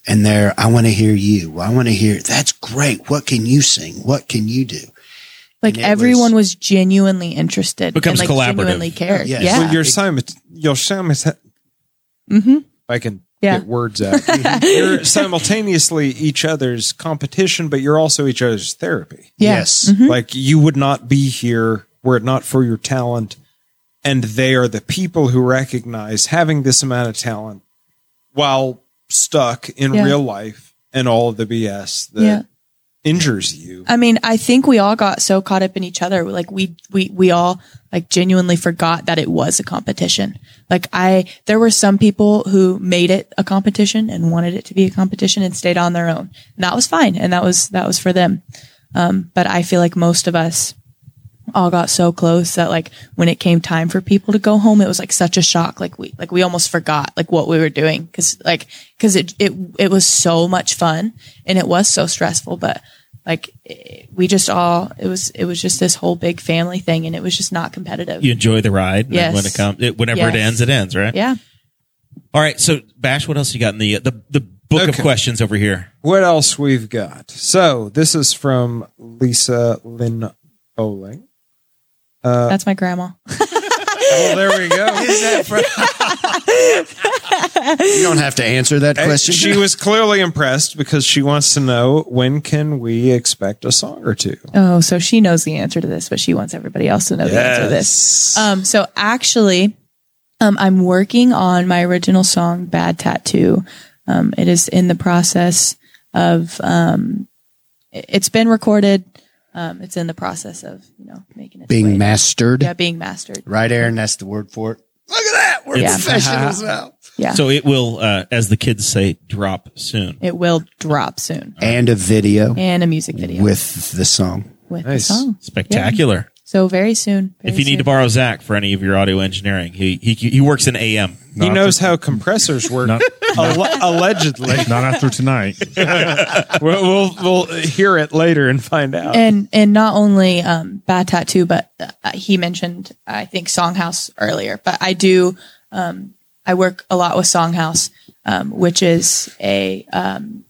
And they're, I want to hear you. I want to hear, that's great. What can you sing? What can you do? Like everyone was- was, genuinely interested Becomes and like collaborative. genuinely cared. Yes. Yeah. Well, you're simul- you're simul- mm-hmm. I can Yeah. get words out. *laughs* you're simultaneously each other's competition, but you're also each other's therapy. Yeah. Yes. Mhm. Like you would not be here were it not for your talent and they are the people who recognize having this amount of talent while stuck in Yeah. real life and all of the BS that Yeah. Injures you. I mean, I think we all got so caught up in each other. Like we, we, we all like genuinely forgot that it was a competition. Like I, there were some people who made it a competition and wanted it to be a competition and stayed on their own. And that was fine. And that was, that was for them. Um, but I feel like most of us all got so close that like when it came time for people to go home, it was like such a shock. Like we, like we almost forgot like what we were doing. Cause like, cause it, it, it was so much fun and it was so stressful, but like we just all, it was, it was just this whole big family thing and it was just not competitive. You enjoy the ride. and Yes. When it comes, it, whenever it ends, it ends, right? yeah. All right. So Bash, what else you got in the, the, the book of questions over here? What else we've got? So this is from Lisa Lynn Bowling. Uh, That's my grandma. Well, there we go. *laughs* You don't have to answer that question. She was clearly impressed because she wants to know when can we expect a song or two. Oh, so she knows the answer to this, but she wants everybody else to know the answer to this. Um, so actually, um, I'm working on my original song, Bad Tattoo. Um, it is in the process of, um, it- it's been recorded. Um, it's in the process of, you know, making it being mastered. Yeah, being mastered. Right, Aaron? That's the word for it. Look at that. We're Yeah. professionals *laughs* now. Yeah. So it will, uh, as the kids say, drop soon. it will drop soon. And a video And a music video with the song. with Nice. the song. Spectacular. So very soon. very If you need to borrow Zach for any of your audio engineering, he he, he works in AM. He knows how compressors *laughs* work, Not, alle- allegedly. *laughs* not after tonight. *laughs* We'll, we'll we'll hear it later and find out. and and not only um, bad tattoo, but uh, he mentioned I think Songhouse earlier. But I do um, I work a lot with Songhouse, um, which is a um,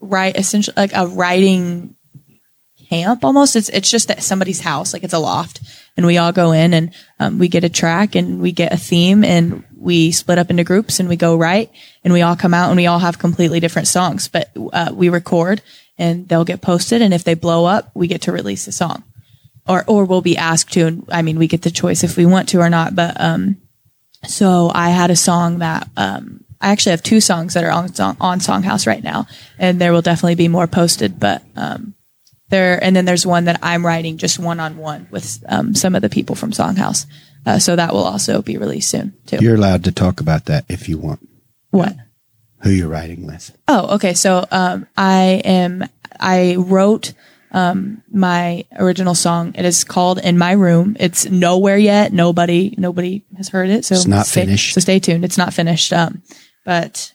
right essentially like a writing camp almost. It's it's just at somebody's house, like it's a loft, and we all go in and um, we get a track and we get a theme and we split up into groups and we go write and we all come out and we all have completely different songs, but uh, we record and they'll get posted and if they blow up, we get to release a song. Or, or we'll be asked to, and I mean, we get the choice if we want to or not. But um, so I had a song that um, I actually have two songs that are on on Songhouse right now, and there will definitely be more posted. But um, there, and then there's one that I'm writing just one on one with um, some of the people from Songhouse. Uh, so that will also be released soon too. You're allowed to talk about that if you want. what? Who you're writing with. Oh, okay. So um, I am. I wrote um, my original song. It is called "In My Room." It's nowhere yet. Nobody, nobody has heard it. So It's not stay, finished. So stay tuned. It's not finished. Um, but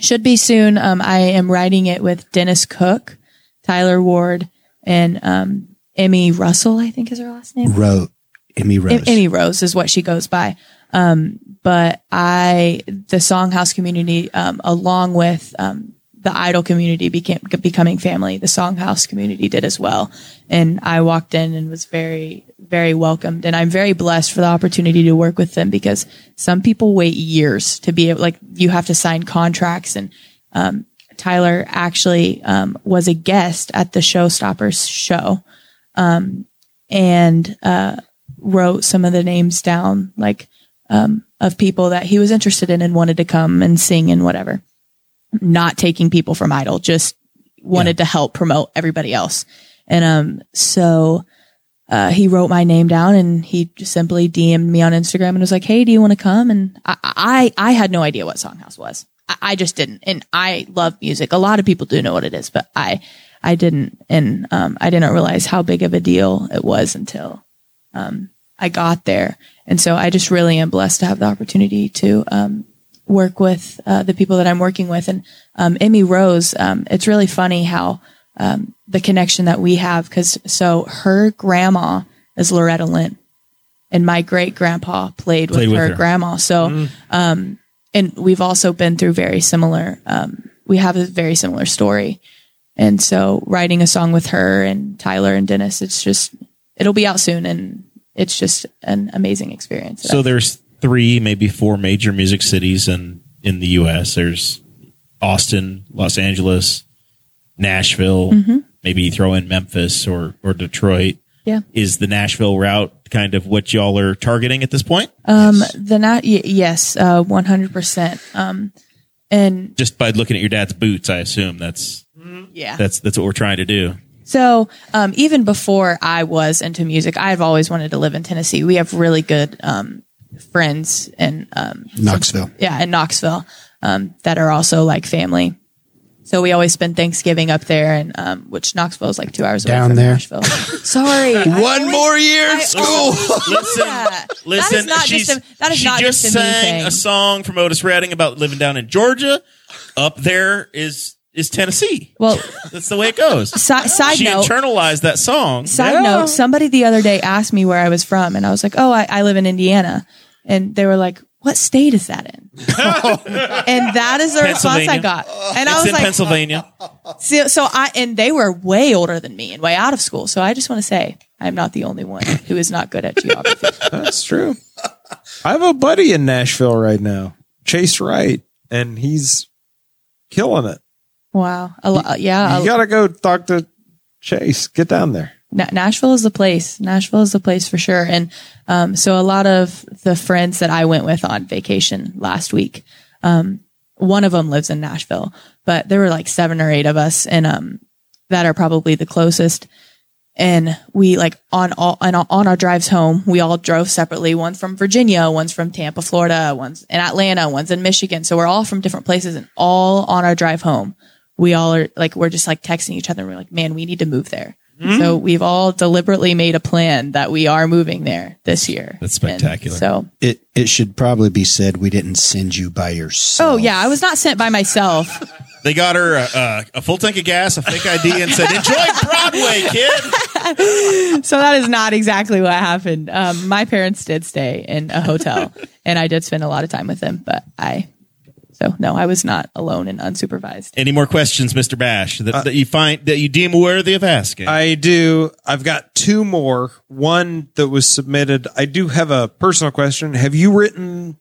should be soon. Um, I am writing it with Dennis Cook, Tyler Ward, and um, Emmy Russell. I think is her last name. Ro- Emmy Rose. Em- Emmy Rose is what she goes by. Um, but I, the Songhouse community, um, along with um, the Idol community, became becoming family. The Songhouse community did as well, and I walked in and was very, very welcomed. And I'm very blessed for the opportunity to work with them because some people wait years to be able, like you have to sign contracts and. Um, Tyler actually um, was a guest at the Showstoppers show and uh, wrote some of the names down, like um, of people that he was interested in and wanted to come and sing and whatever. Not taking people from Idol, just wanted to help promote everybody else. And um, so uh, he wrote my name down and he just simply DM'd me on Instagram and was like, "Hey, do you want to come?" And I, I, I had no idea what Songhouse was. I, just didn't. And I love music. A lot of people do know what it is, but I, I didn't. And um, I didn't realize how big of a deal it was until um, I got there. And so I just really am blessed to have the opportunity to um, work with uh, the people that I'm working with. And um, Emmy Rose, um, it's really funny how um, the connection that we have, because so her grandma is Loretta Lynn, and my great grandpa played, Played with, her, her. grandma. So, um, and we've also been through very similar. Um, we have a very similar story, and so writing a song with her and Tyler and Dennis, it's just it'll be out soon, and it's just an amazing experience. So there's three, maybe four major music cities in in the U.S. There's Austin, Los Angeles, Nashville. Mm-hmm. Maybe throw in Memphis or or Detroit. Yeah. Is the Nashville route kind of what y'all are targeting at this point? Um, the not y- yes, uh, one hundred percent. Um, and Just by looking at your dad's boots, I assume that's yeah, that's that's what we're trying to do. So, um, even before I was into music, I've always wanted to live in Tennessee. We have really good um, friends in um, Knoxville. yeah, in Knoxville um, that are also like family. So we always spend Thanksgiving up there, and um, which Knoxville is like two hours away Down from there. Nashville. *laughs* Sorry, I One always- more year I of school. *laughs* always- Listen, Yeah. listen. That is not she's, just a, that is she not just, just, a me sang thing. a song from Otis Redding about living down in Georgia. Up there is is Tennessee. Well, That's the way it goes. *laughs* si- side note. she note, internalized that song. Side note, somebody the other day asked me where I was from, and I was like, oh, I, I live in Indiana. And they were like, what state is that in? *laughs* and that is the response I got. And I it's was in like, Pennsylvania. so, so I, and they were way older than me and way out of school. So I just want to say, I'm not the only one who is not good at geography. *laughs* That's true. I have a buddy in Nashville right now, Chase Wright, and he's killing it. wow. A lo- yeah. You got to go talk to Chase. Get down there. Na- Nashville is the place. Nashville is the place for sure. And um, so a lot of the friends that I went with on vacation last week, um, one of them lives in Nashville, but there were like seven or eight of us, and um, that are probably the closest. And we like on all and on our drives home, we all drove separately. One's from Virginia, one's from Tampa, Florida, one's in Atlanta, one's in Michigan. So we're all from different places, and all on our drive home, we all are like we're just like texting each other. and We're like, man, we need to move there. Hmm? So we've all deliberately made a plan that we are moving there this year. That's And spectacular. so, It it should probably be said we didn't send you by yourself. oh yeah, I was not sent by myself. *laughs* They got her a, a, a full tank of gas, a fake ID, and said, "Enjoy Broadway, kid." *laughs* so that is not exactly what happened. Um, my parents did stay in a hotel, *laughs* and I did spend a lot of time with them. But I, so no, I was not alone and unsupervised. Any more questions, Mister Bash, that, that you find that you deem worthy of asking? I do. I've got two more. One that was submitted. I do have a personal question. Have you written,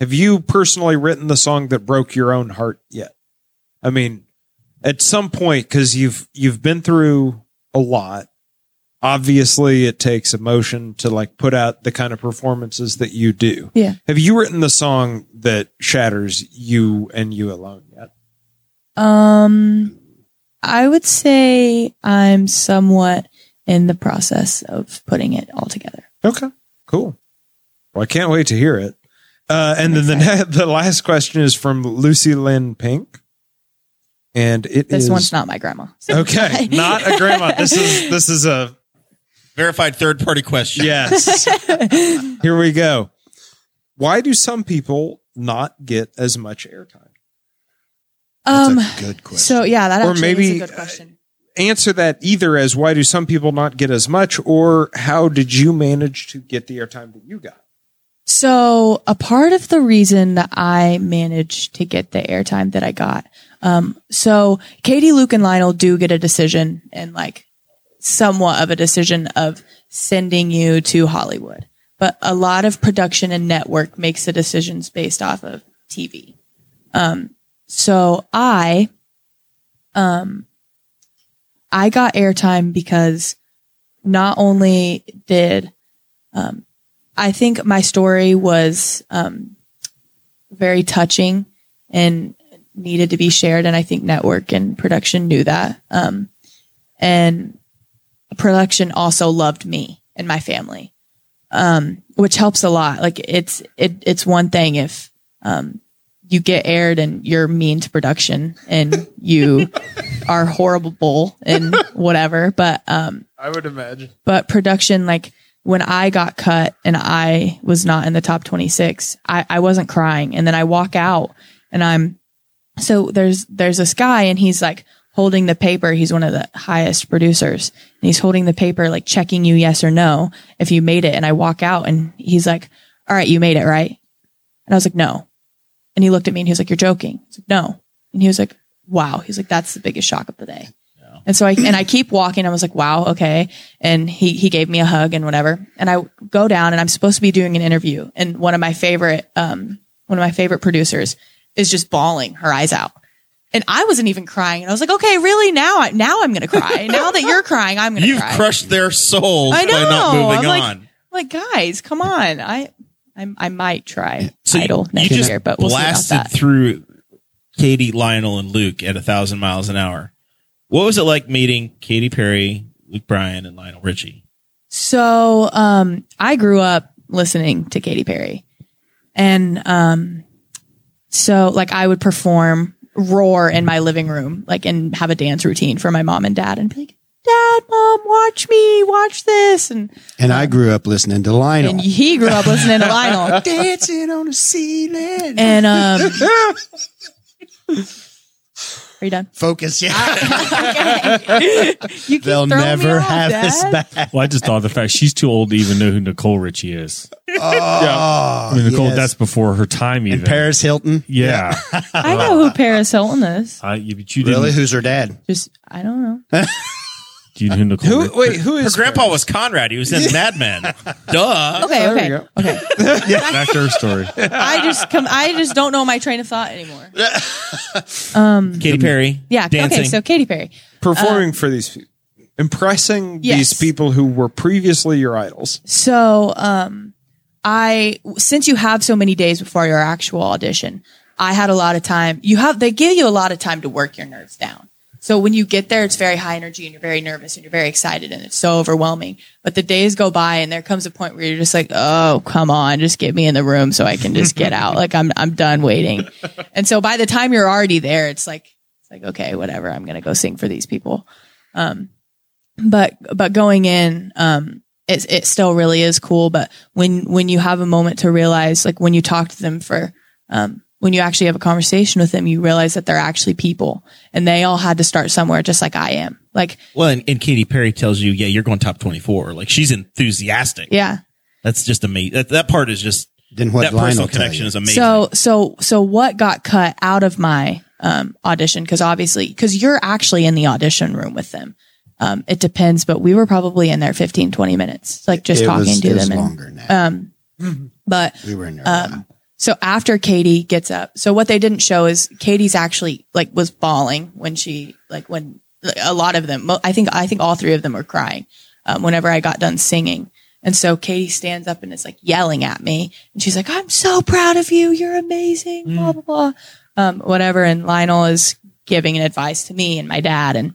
have you personally written the song that broke your own heart yet? I mean, at some point, cause you've, you've been through a lot. Obviously it takes emotion to like put out the kind of performances that you do. Yeah. Have you written the song that shatters you and you alone yet? Um, I would say I'm somewhat in the process of putting it all together. Okay, cool. Well, I can't wait to hear it. Uh, and then the ne- *laughs* the last question is from Lucy Lynn Pink, and it This is- one's not my grandma. So *laughs* okay. Not a grandma. This is this is a Verified third party question. yes. *laughs* Here we go. Why do some people not get as much airtime? um, That's a good question. so yeah, that Or maybe, is a good question. Answer that either as why do some people not get as much, or how did you manage to get the airtime that you got? So a part of the reason that I managed to get the airtime that I got, um, so Katy, Luke, and Lionel do get a decision and like somewhat of a decision of sending you to Hollywood, but a lot of production and network makes the decisions based off of TV. Um, so I, um, I got airtime because not only did, um, I think my story was um, very touching and needed to be shared. And I think network and production knew that. Um, and production also loved me and my family, um, which helps a lot. Like it's it, it's one thing if um, you get aired and you're mean to production and you *laughs* are horrible and whatever, but um, I would imagine. but production like when i got cut and i was not in the top 26 i, I wasn't crying and then i walk out and i'm so there's there's this guy and he's like holding the paper he's one of the highest producers and he's holding the paper like checking you yes or no if you made it and i walk out and he's like all right you made it right and i was like no and he looked at me and he was like you're joking I was like no and he was like wow he's like that's the biggest shock of the day and so I and I keep walking. I was like, wow, okay. And he he gave me a hug and whatever. And I go down and I'm supposed to be doing an interview. And one of my favorite um one of my favorite producers is just bawling her eyes out. And I wasn't even crying. And I was like, okay, really? Now, I, now I'm going to cry. *laughs* now that you're crying, I'm going to You've cry. crushed their souls I know. by not moving I'm like, on. like, guys, come on. I, I, I might try So you- Idol you next just year, but we'll blasted that. through Katy, Lionel, and Luke at a thousand miles an hour. What was it like meeting Katy Perry, Luke Bryan, and Lionel Richie? So, um, I grew up listening to Katy Perry and, um, so like I would perform roar in my living room, like and have a dance routine for my mom and dad and be like, dad, mom, watch me, watch this. And, And I grew up listening to Lionel. and he grew up listening to Lionel *laughs* Dancing on the ceiling. and, um, *laughs* are you done? Focus, yeah. Ah, *laughs* okay. *laughs* you keep They'll throwing me never off, have us Dad. back. Well, I just thought the fact she's too old to even know who Nicole Richie is. Oh, I mean, Nicole, yes. that's before her time even. and Paris Hilton. Yeah. I know who Paris Hilton is. I, you, but you didn't, Really? Who's her dad? Just, I don't know. *laughs* do you who Nicole Who? Richie Wait, who Her grandpa was Conrad. He was in Mad Men. *laughs* Duh. Okay, there okay, go. okay. *laughs* Back to her story. I just come. I just don't know my train of thought anymore. *laughs* Katy Perry. Yeah. Dancing. Okay. So Katy Perry. performing for these people, impressing Yes. these people who were previously your idols. So, um, I since you have so many days before your actual audition, I had a lot of time. You have they give you a lot of time to work your nerves down. So when you get there, it's very high energy and you're very nervous and you're very excited and it's so overwhelming. But the days go by and there comes a point where you're just like, oh, come on, just get me in the room so I can just get out. *laughs* Like I'm I'm done waiting. And so by the time you're already there, it's like it's like okay, whatever. I'm gonna go sing for these people. Um, but but going in, um, it it still really is cool. But when when you have a moment to realize, like when you talk to them for, um, when you actually have a conversation with them, you realize that they're actually people, and they all had to start somewhere, just like I am. Like Well, and, and Katy Perry tells you, yeah, you're going top 24. Like she's enthusiastic. yeah. That's just amazing. That, that part is just, Then what that personal connection is amazing. So so so what got cut out of my um, audition? Because obviously, because you're actually in the audition room with them. Um, it depends, but we were probably in there 15, 20 minutes, like just It talking was, to it was them. And, longer than that. um, *laughs* but we were in there. Um, so after Katy gets up, so what they didn't show is Katy's actually like was bawling when she like when a lot of them. I think I think all three of them were crying um, whenever I got done singing. And so Katy stands up and is like yelling at me, and she's like, "I'm so proud of you. You're amazing." Blah blah blah, um, whatever. And Lionel is giving an advice to me and my dad, and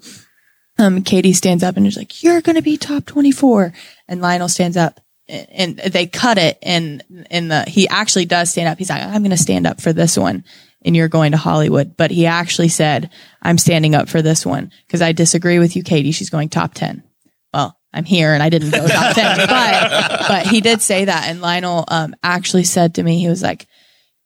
um, Katy stands up and is like, "You're going to be top 24." And Lionel stands up, and, and they cut it. And in the he actually does stand up. He's like, "I'm going to stand up for this one." And you're going to Hollywood, but he actually said, "I'm standing up for this one because I disagree with you, Katy. She's going top 10." Well, I'm here and I didn't go top 10, *laughs* but but he did say that. And Lionel um, actually said to me, he was like,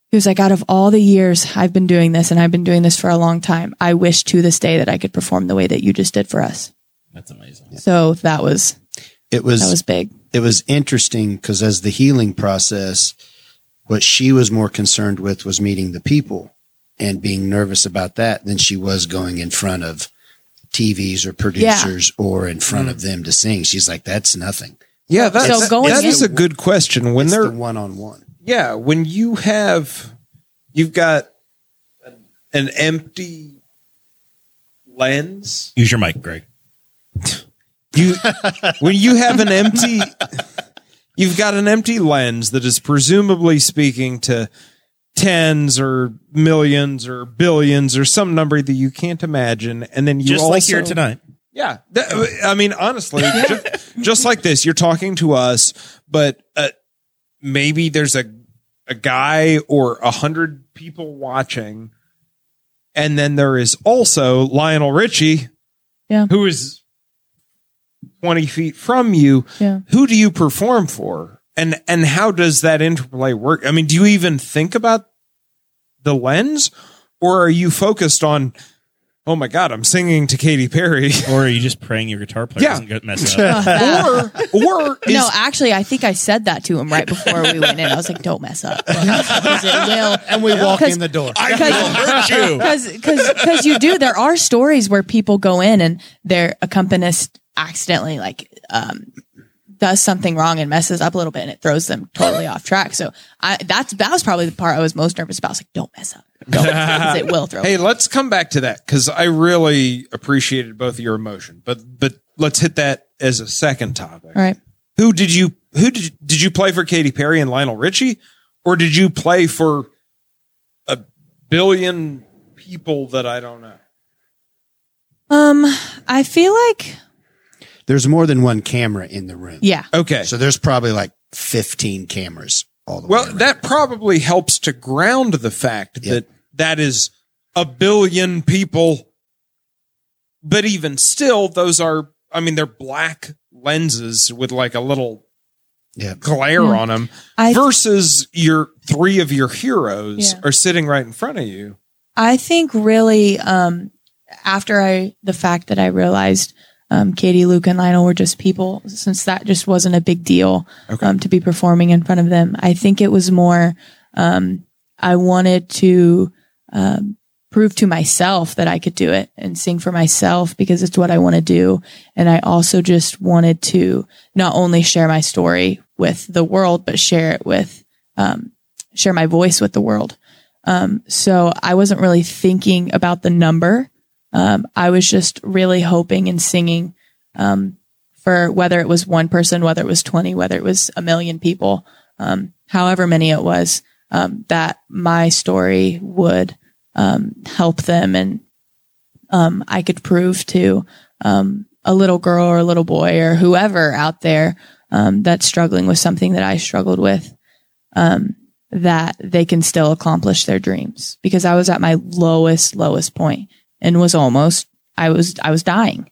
he was like, out of all the years I've been doing this, and I've been doing this for a long time, I wish to this day that I could perform the way that you just did for us. That's amazing. So that was it was, that was big. It was interesting because as the healing process, what she was more concerned with was meeting the people and being nervous about that than she was going in front of TVs or producers or in front of mm. them to sing. She's like, that's nothing. Yeah, that's, So going that in- is a good question. When It's they're one on one. yeah, when you have you've got an, an empty lens. Use your mic, Greg. *laughs* You when you have an empty you've got an empty lens that is presumably speaking to tens or millions or billions or some number that you can't imagine and then you Just also like here tonight. Yeah. That- I mean, honestly, *laughs* ju- just, like this, you're talking to us, but uh, maybe there's a, a guy or a hundred people watching. And then there is also Lionel Richie, Yeah. who is 20 feet from you. Yeah. Who do you perform for? And, and how does that interplay work? I mean, do you even think about the lens or are you focused on, oh my God, I'm singing to Katy Perry? Or are you just praying your guitar player Yeah. doesn't get messed *laughs* up? Or or is, no, actually, I think I said that to him right before we went in. I was like, "Don't mess up," because. And we walk in the door. I will hurt you. *laughs* because because because you do there are stories where people go in and their accompanist accidentally like um does something wrong and messes up a little bit and it throws them totally off track. So I, that's, that was probably the part I was most nervous about. I was like, don't mess up. Don't mess up, 'cause it will throw. Hey, let's come back to that because I really appreciated both of your emotion, but but let's hit that as a second topic. All right. Who did you who did you, did you play for Katy Perry and Lionel Richie, or did you play for a billion people that I don't know? Um, I feel like, There's more than one camera in the room. yeah. Okay, So there's probably like 15 cameras all the way. well that probably helps to ground the fact Yeah. that that is a billion people, but even still, those are I mean they're black lenses with like a little yeah. glare Yeah. on them I, versus your three of your heroes Yeah. are sitting right in front of you. I think really, um, after I, the fact that I realized, um, Katy, Luke, and Lionel were just people, since that just wasn't a big deal, Okay. um, to be performing in front of them. I think it was more, um, I wanted to, um, prove to myself that I could do it and sing for myself because it's what I want to do. And I also just wanted to not only share my story with the world, but share it with, um, share my voice with the world. Um, so I wasn't really thinking about the number. Um, I was just really hoping and singing, um, for whether it was one person, whether it was 20, whether it was a million people, um, however many it was, um, that my story would, um, help them and, um, I could prove to, um, a little girl or a little boy or whoever out there, um, that's struggling with something that I struggled with, um, that they can still accomplish their dreams. Because I was at my lowest, lowest point and was almost, I was, I was dying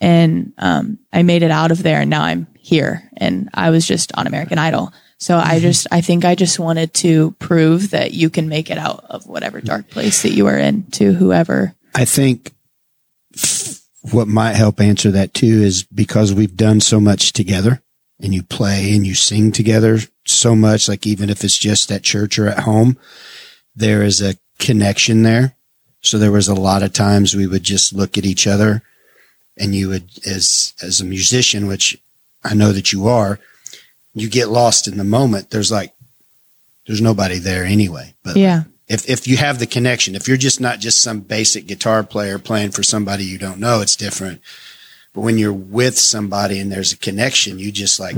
and, um, I made it out of there and now I'm here and I was just on American Idol. So I just, I think I just wanted to prove that you can make it out of whatever dark place that you are in to whoever. I think what might help answer that too is because we've done so much together and you play and you sing together so much, like even if it's just at church or at home, there is a connection there. So there was a lot of times we would just look at each other and you would, as, as a musician, which I know that you are, you get lost in the moment. There's like, there's nobody there anyway, but Yeah. if if you have the connection, if you're just not just some basic guitar player playing for somebody you don't know, it's different. But when you're with somebody and there's a connection, you just like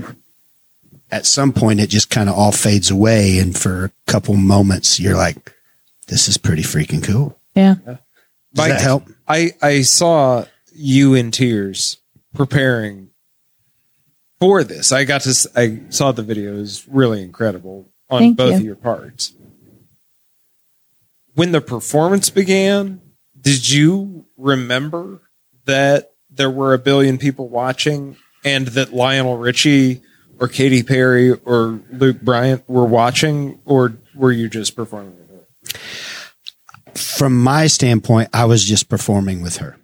at some point it just kind of all fades away and for a couple moments you're like this is pretty freaking cool. Yeah. Does Mike, that help? I I saw you in tears preparing for this. I got to s- I saw the video. It was really incredible on Thank both you. of your parts. When the performance began, did you remember that there were a billion people watching and that Lionel Richie or Katy Perry or Luke Bryan were watching or were you just performing with her? From my standpoint, I was just performing with her.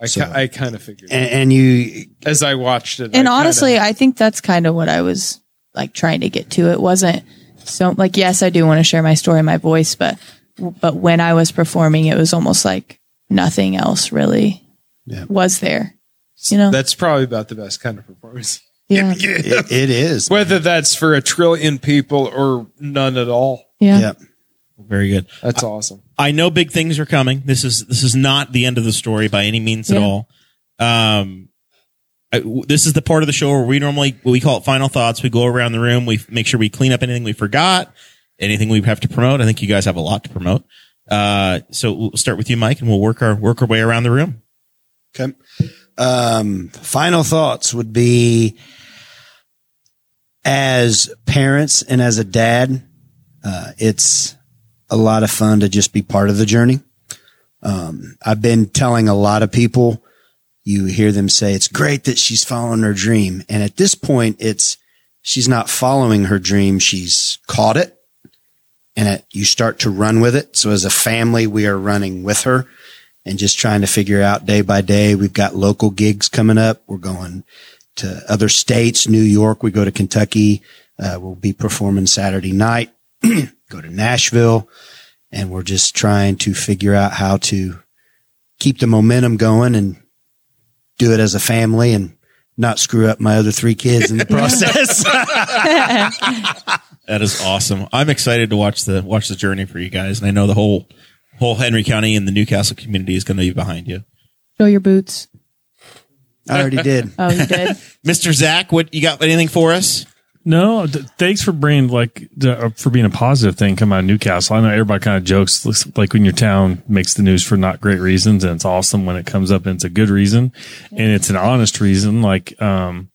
I, So- ki- I kind of figured And, and you as I watched it. And I kinda- honestly, I think that's kind of what I was like trying to get to. It wasn't so like, yes, I do want to share my story, my voice, but, but when I was performing, it was almost like nothing else really Yeah. was there, you know? That's probably about the best kind of performance. yeah. *laughs* it, it is. Whether that's for a trillion people or none at all. Yeah. Yeah. Very good. That's awesome. I know big things are coming. This is this is not the end of the story by any means at all. Um, I, w- this is the part of the show where we normally we call it final thoughts. We go around the room. We f- make sure we clean up anything we forgot, anything we have to promote. I think you guys have a lot to promote. Uh, so we'll start with you, Mike, and we'll work our work our way around the room. Okay. Um, final thoughts would be as parents and as a dad, uh, it's a lot of fun to just be part of the journey. Um, I've been telling a lot of people, you hear them say it's great that she's following her dream. And at this point, it's, she's not following her dream. She's caught it and it, you start to run with it. So as a family, we are running with her and just trying to figure out day by day. We've got local gigs coming up. We're going to other states, New York. We go to Kentucky. Uh, we'll be performing Saturday night, *clears throat* go to Nashville, and we're just trying to figure out how to keep the momentum going and do it as a family and not screw up my other three kids in the *laughs* process. *laughs* That is awesome. I'm excited to watch the watch the journey for you guys, and I know the whole whole Henry County and the Newcastle community is going to be behind you. Show your boots. I already did. Oh, you did. *laughs* Mr. Zach, what you got? Anything for us? No, th- thanks for bringing like uh, for being a positive thing come out of Newcastle. I know everybody kind of jokes like when your town makes the news for not great reasons, and it's awesome when it comes up and it's a good reason and it's an honest reason. Like, um,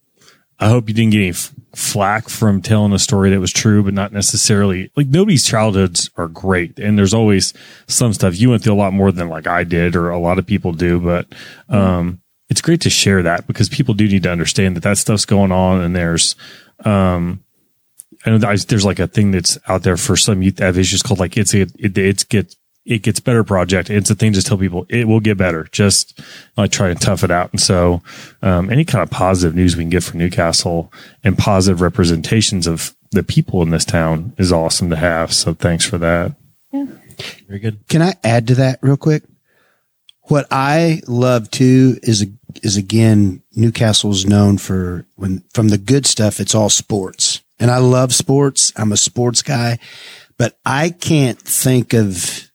I hope you didn't get any f- flack from telling a story that was true, but not necessarily like nobody's childhoods are great, and there's always some stuff you went through a lot more than like I did or a lot of people do, but um, it's great to share that because people do need to understand that that stuff's going on, and there's um, I know there's there's like a thing that's out there for some youth that is just called like it's a, it it's gets it gets better project. It's a thing to tell people it will get better. Just like try and tough it out. And so um, any kind of positive news we can get from Newcastle and positive representations of the people in this town is awesome to have. So thanks for that. Yeah. Very good. Can I add to that real quick? What I love too is is again Newcastle's known for when from the good stuff. It's all sports, and I love sports. I'm a sports guy, but I can't think of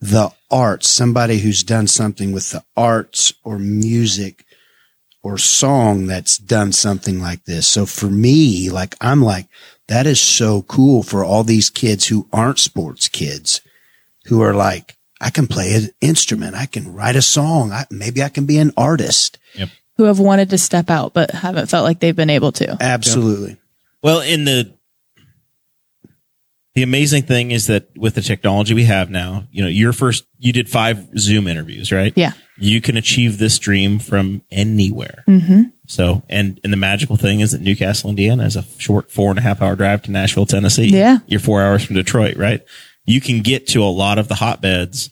the arts. Somebody who's done something with the arts or music or song that's done something like this. So for me, like I'm like that is so cool for all these kids who aren't sports kids who are like, I can play an instrument. I can write a song. I, maybe I can be an artist. Who have wanted to step out but haven't felt like they've been able to. Absolutely. Well, in the the amazing thing is that with the technology we have now, you know, your first you did five Zoom interviews, right? Yeah. You can achieve this dream from anywhere. Mm-hmm. So, and and the magical thing is that Newcastle, Indiana, is a short four and a half hour drive to Nashville, Tennessee. Yeah. you're four hours from Detroit, right? You can get to a lot of the hotbeds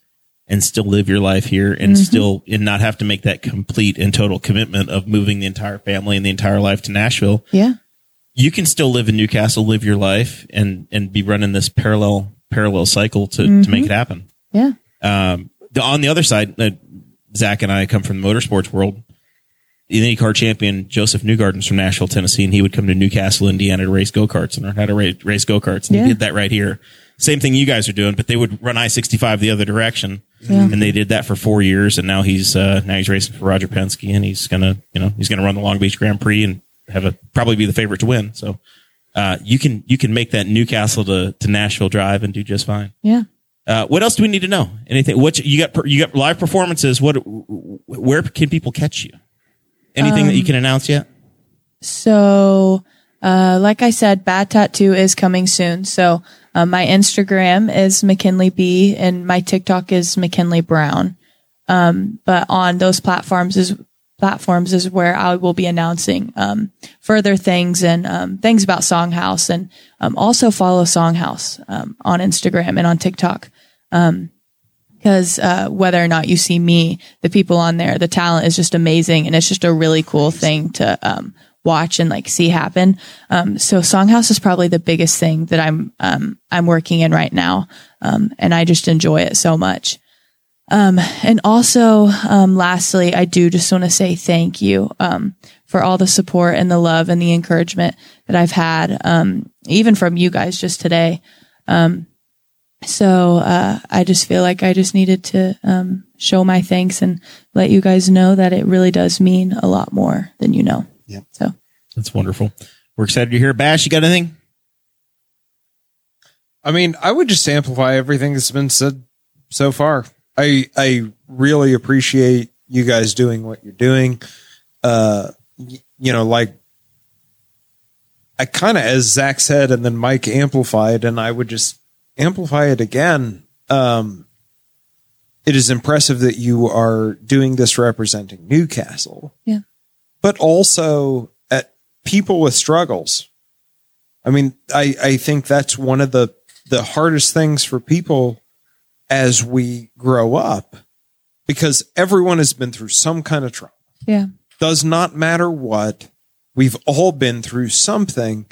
and still live your life here and still and not have to make that complete and total commitment of moving the entire family and the entire life to Nashville Yeah. you can still live in Newcastle, live your life, and and be running this parallel parallel cycle to to make it happen. Yeah. Um, the, on the other side, uh, Zach and I come from the motorsports world. The IndyCar champion Josef Newgarden's from Nashville, Tennessee, and he would come to Newcastle, Indiana, to race go karts and learn how to race, race go karts. And Yeah. he did that right here. Same thing you guys are doing, but they would run I sixty five the other direction, Yeah. and they did that for four years. And now he's uh, now he's racing for Roger Penske, and he's gonna you know he's gonna run the Long Beach Grand Prix and have a probably be the favorite to win. So uh, you can you can make that Newcastle to to Nashville drive and do just fine. Yeah. Uh, what else do we need to know? Anything? What you got? You got live performances. What? Where can people catch you? Anything that you can announce yet? So, uh, like I said, Bad Tattoo is coming soon. So, uh, my Instagram is McKinley B and my TikTok is McKinley Brown. Um, but on those platforms is platforms is where I will be announcing um, further things and um, things about Songhouse, and um, also follow Songhouse um, on Instagram and on TikTok. Because uh, whether or not you see me, the people on there, the talent is just amazing, and it's just a really cool thing to um, watch and like see happen. Um, so Songhouse is probably the biggest thing that I'm um, I'm working in right now, um, and I just enjoy it so much. Um, and also, um, lastly, I do just want to say thank you, um, for all the support and the love and the encouragement that I've had, um, even from you guys just today. Um, so, uh, I just feel like I just needed to, um, show my thanks and let you guys know that it really does mean a lot more than you know. Yep. So, That's wonderful. We're excited to hear. Bash, you got anything? I mean, I would just amplify everything that's been said so far. I I really appreciate you guys doing what you're doing. Uh, y- you know, like I kind of, as Zach said, and then Mike amplified, and I would just amplify it again. Um, it is impressive that you are doing this representing Newcastle, yeah. But also at people with struggles. I mean, I, I think that's one of the, the hardest things for people as we grow up because everyone has been through some kind of trauma. Yeah. Does not matter what. We've all been through something.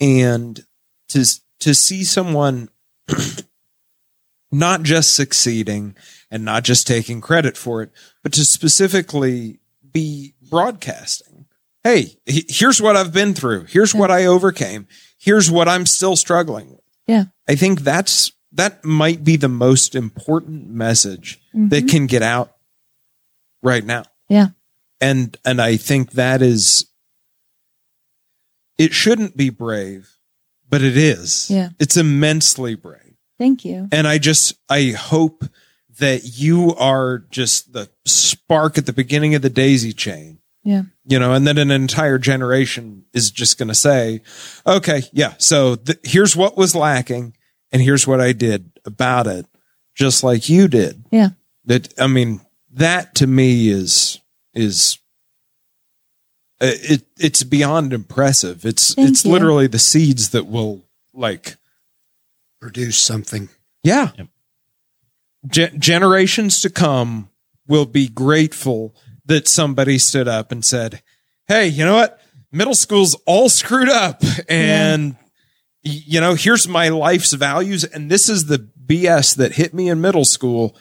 And to, to see someone *clears throat* not just succeeding and not just taking credit for it, but to specifically be broadcasting hey, here's what I've been through. Here's what I overcame. Here's what I'm still struggling with. Yeah. I think that's that might be the most important message Mm-hmm. that can get out right now. Yeah. And and I think that is it shouldn't be brave, but it is. Yeah. It's immensely brave. Thank you. And I just I hope that you are just the spark at the beginning of the daisy chain Yeah. you know, and then an entire generation is just going to say, okay, yeah, so th- here's what was lacking and here's what I did about it, just like you did. Yeah. That, I mean, that to me is, is, uh, it, it's beyond impressive. It's, Thank it's you. literally the seeds that will like, Produce something. yeah. Ge- generations to come will be grateful that somebody stood up and said, Hey, you know what? Middle school's all screwed up. And, y- you know, here's my life's values. And this is the BS that hit me in middle school.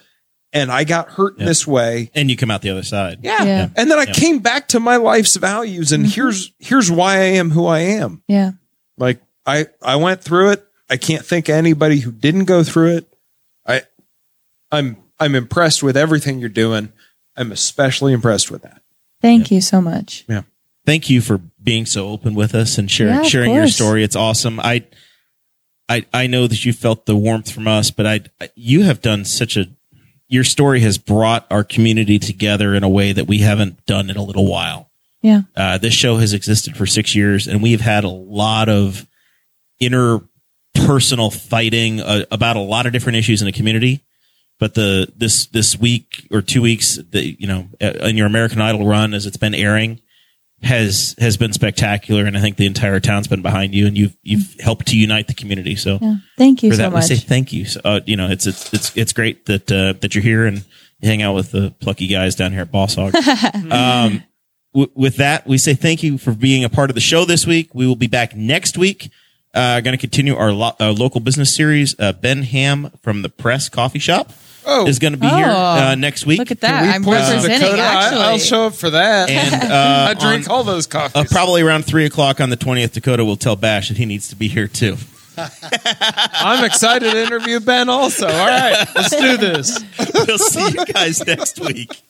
And I got hurt in this way. And you come out the other side. Yeah. Yeah. And then I came back to my life's values. And mm-hmm. here's, here's why I am who I am. Yeah. Like I, I went through it. I can't think of anybody who didn't go through it. I, I'm, I'm impressed with everything you're doing. I'm especially impressed with that. Thank you so much. Yeah. Thank you for being so open with us and sharing Yeah, of sharing your story. It's awesome. I I I know that you felt the warmth from us, but I you have done such a your story has brought our community together in a way that we haven't done in a little while. Yeah. Uh, this show has existed for six years, and we've had a lot of interpersonal fighting uh, about a lot of different issues in the community. But the this this week or two weeks, that you know, in your American Idol run, as it's been airing, has has been spectacular, and I think the entire town's been behind you, and you've you've helped to unite the community. So Yeah. Thank you for so that, much. we say thank you. So, uh, you know, it's it's it's it's great that uh, that you're here and hang out with the plucky guys down here at Boss Hog. *laughs* um, w- with that, we say thank you for being a part of the show this week. We will be back next week. Uh, going to continue our lo- uh, local business series. Uh, ben Ham from the Press Coffee Shop Oh. is going to be here Oh. uh, next week. Look at that. I'm Poison representing Dakota, actually. I, will show up for that. And *laughs* uh, I drink on- all those coffees. uh, probably around three o'clock on the twentieth, Dakota will tell Bash that he needs to be here too. *laughs* I'm excited to interview Ben also. All right, let's do this. *laughs* we'll see you guys next week.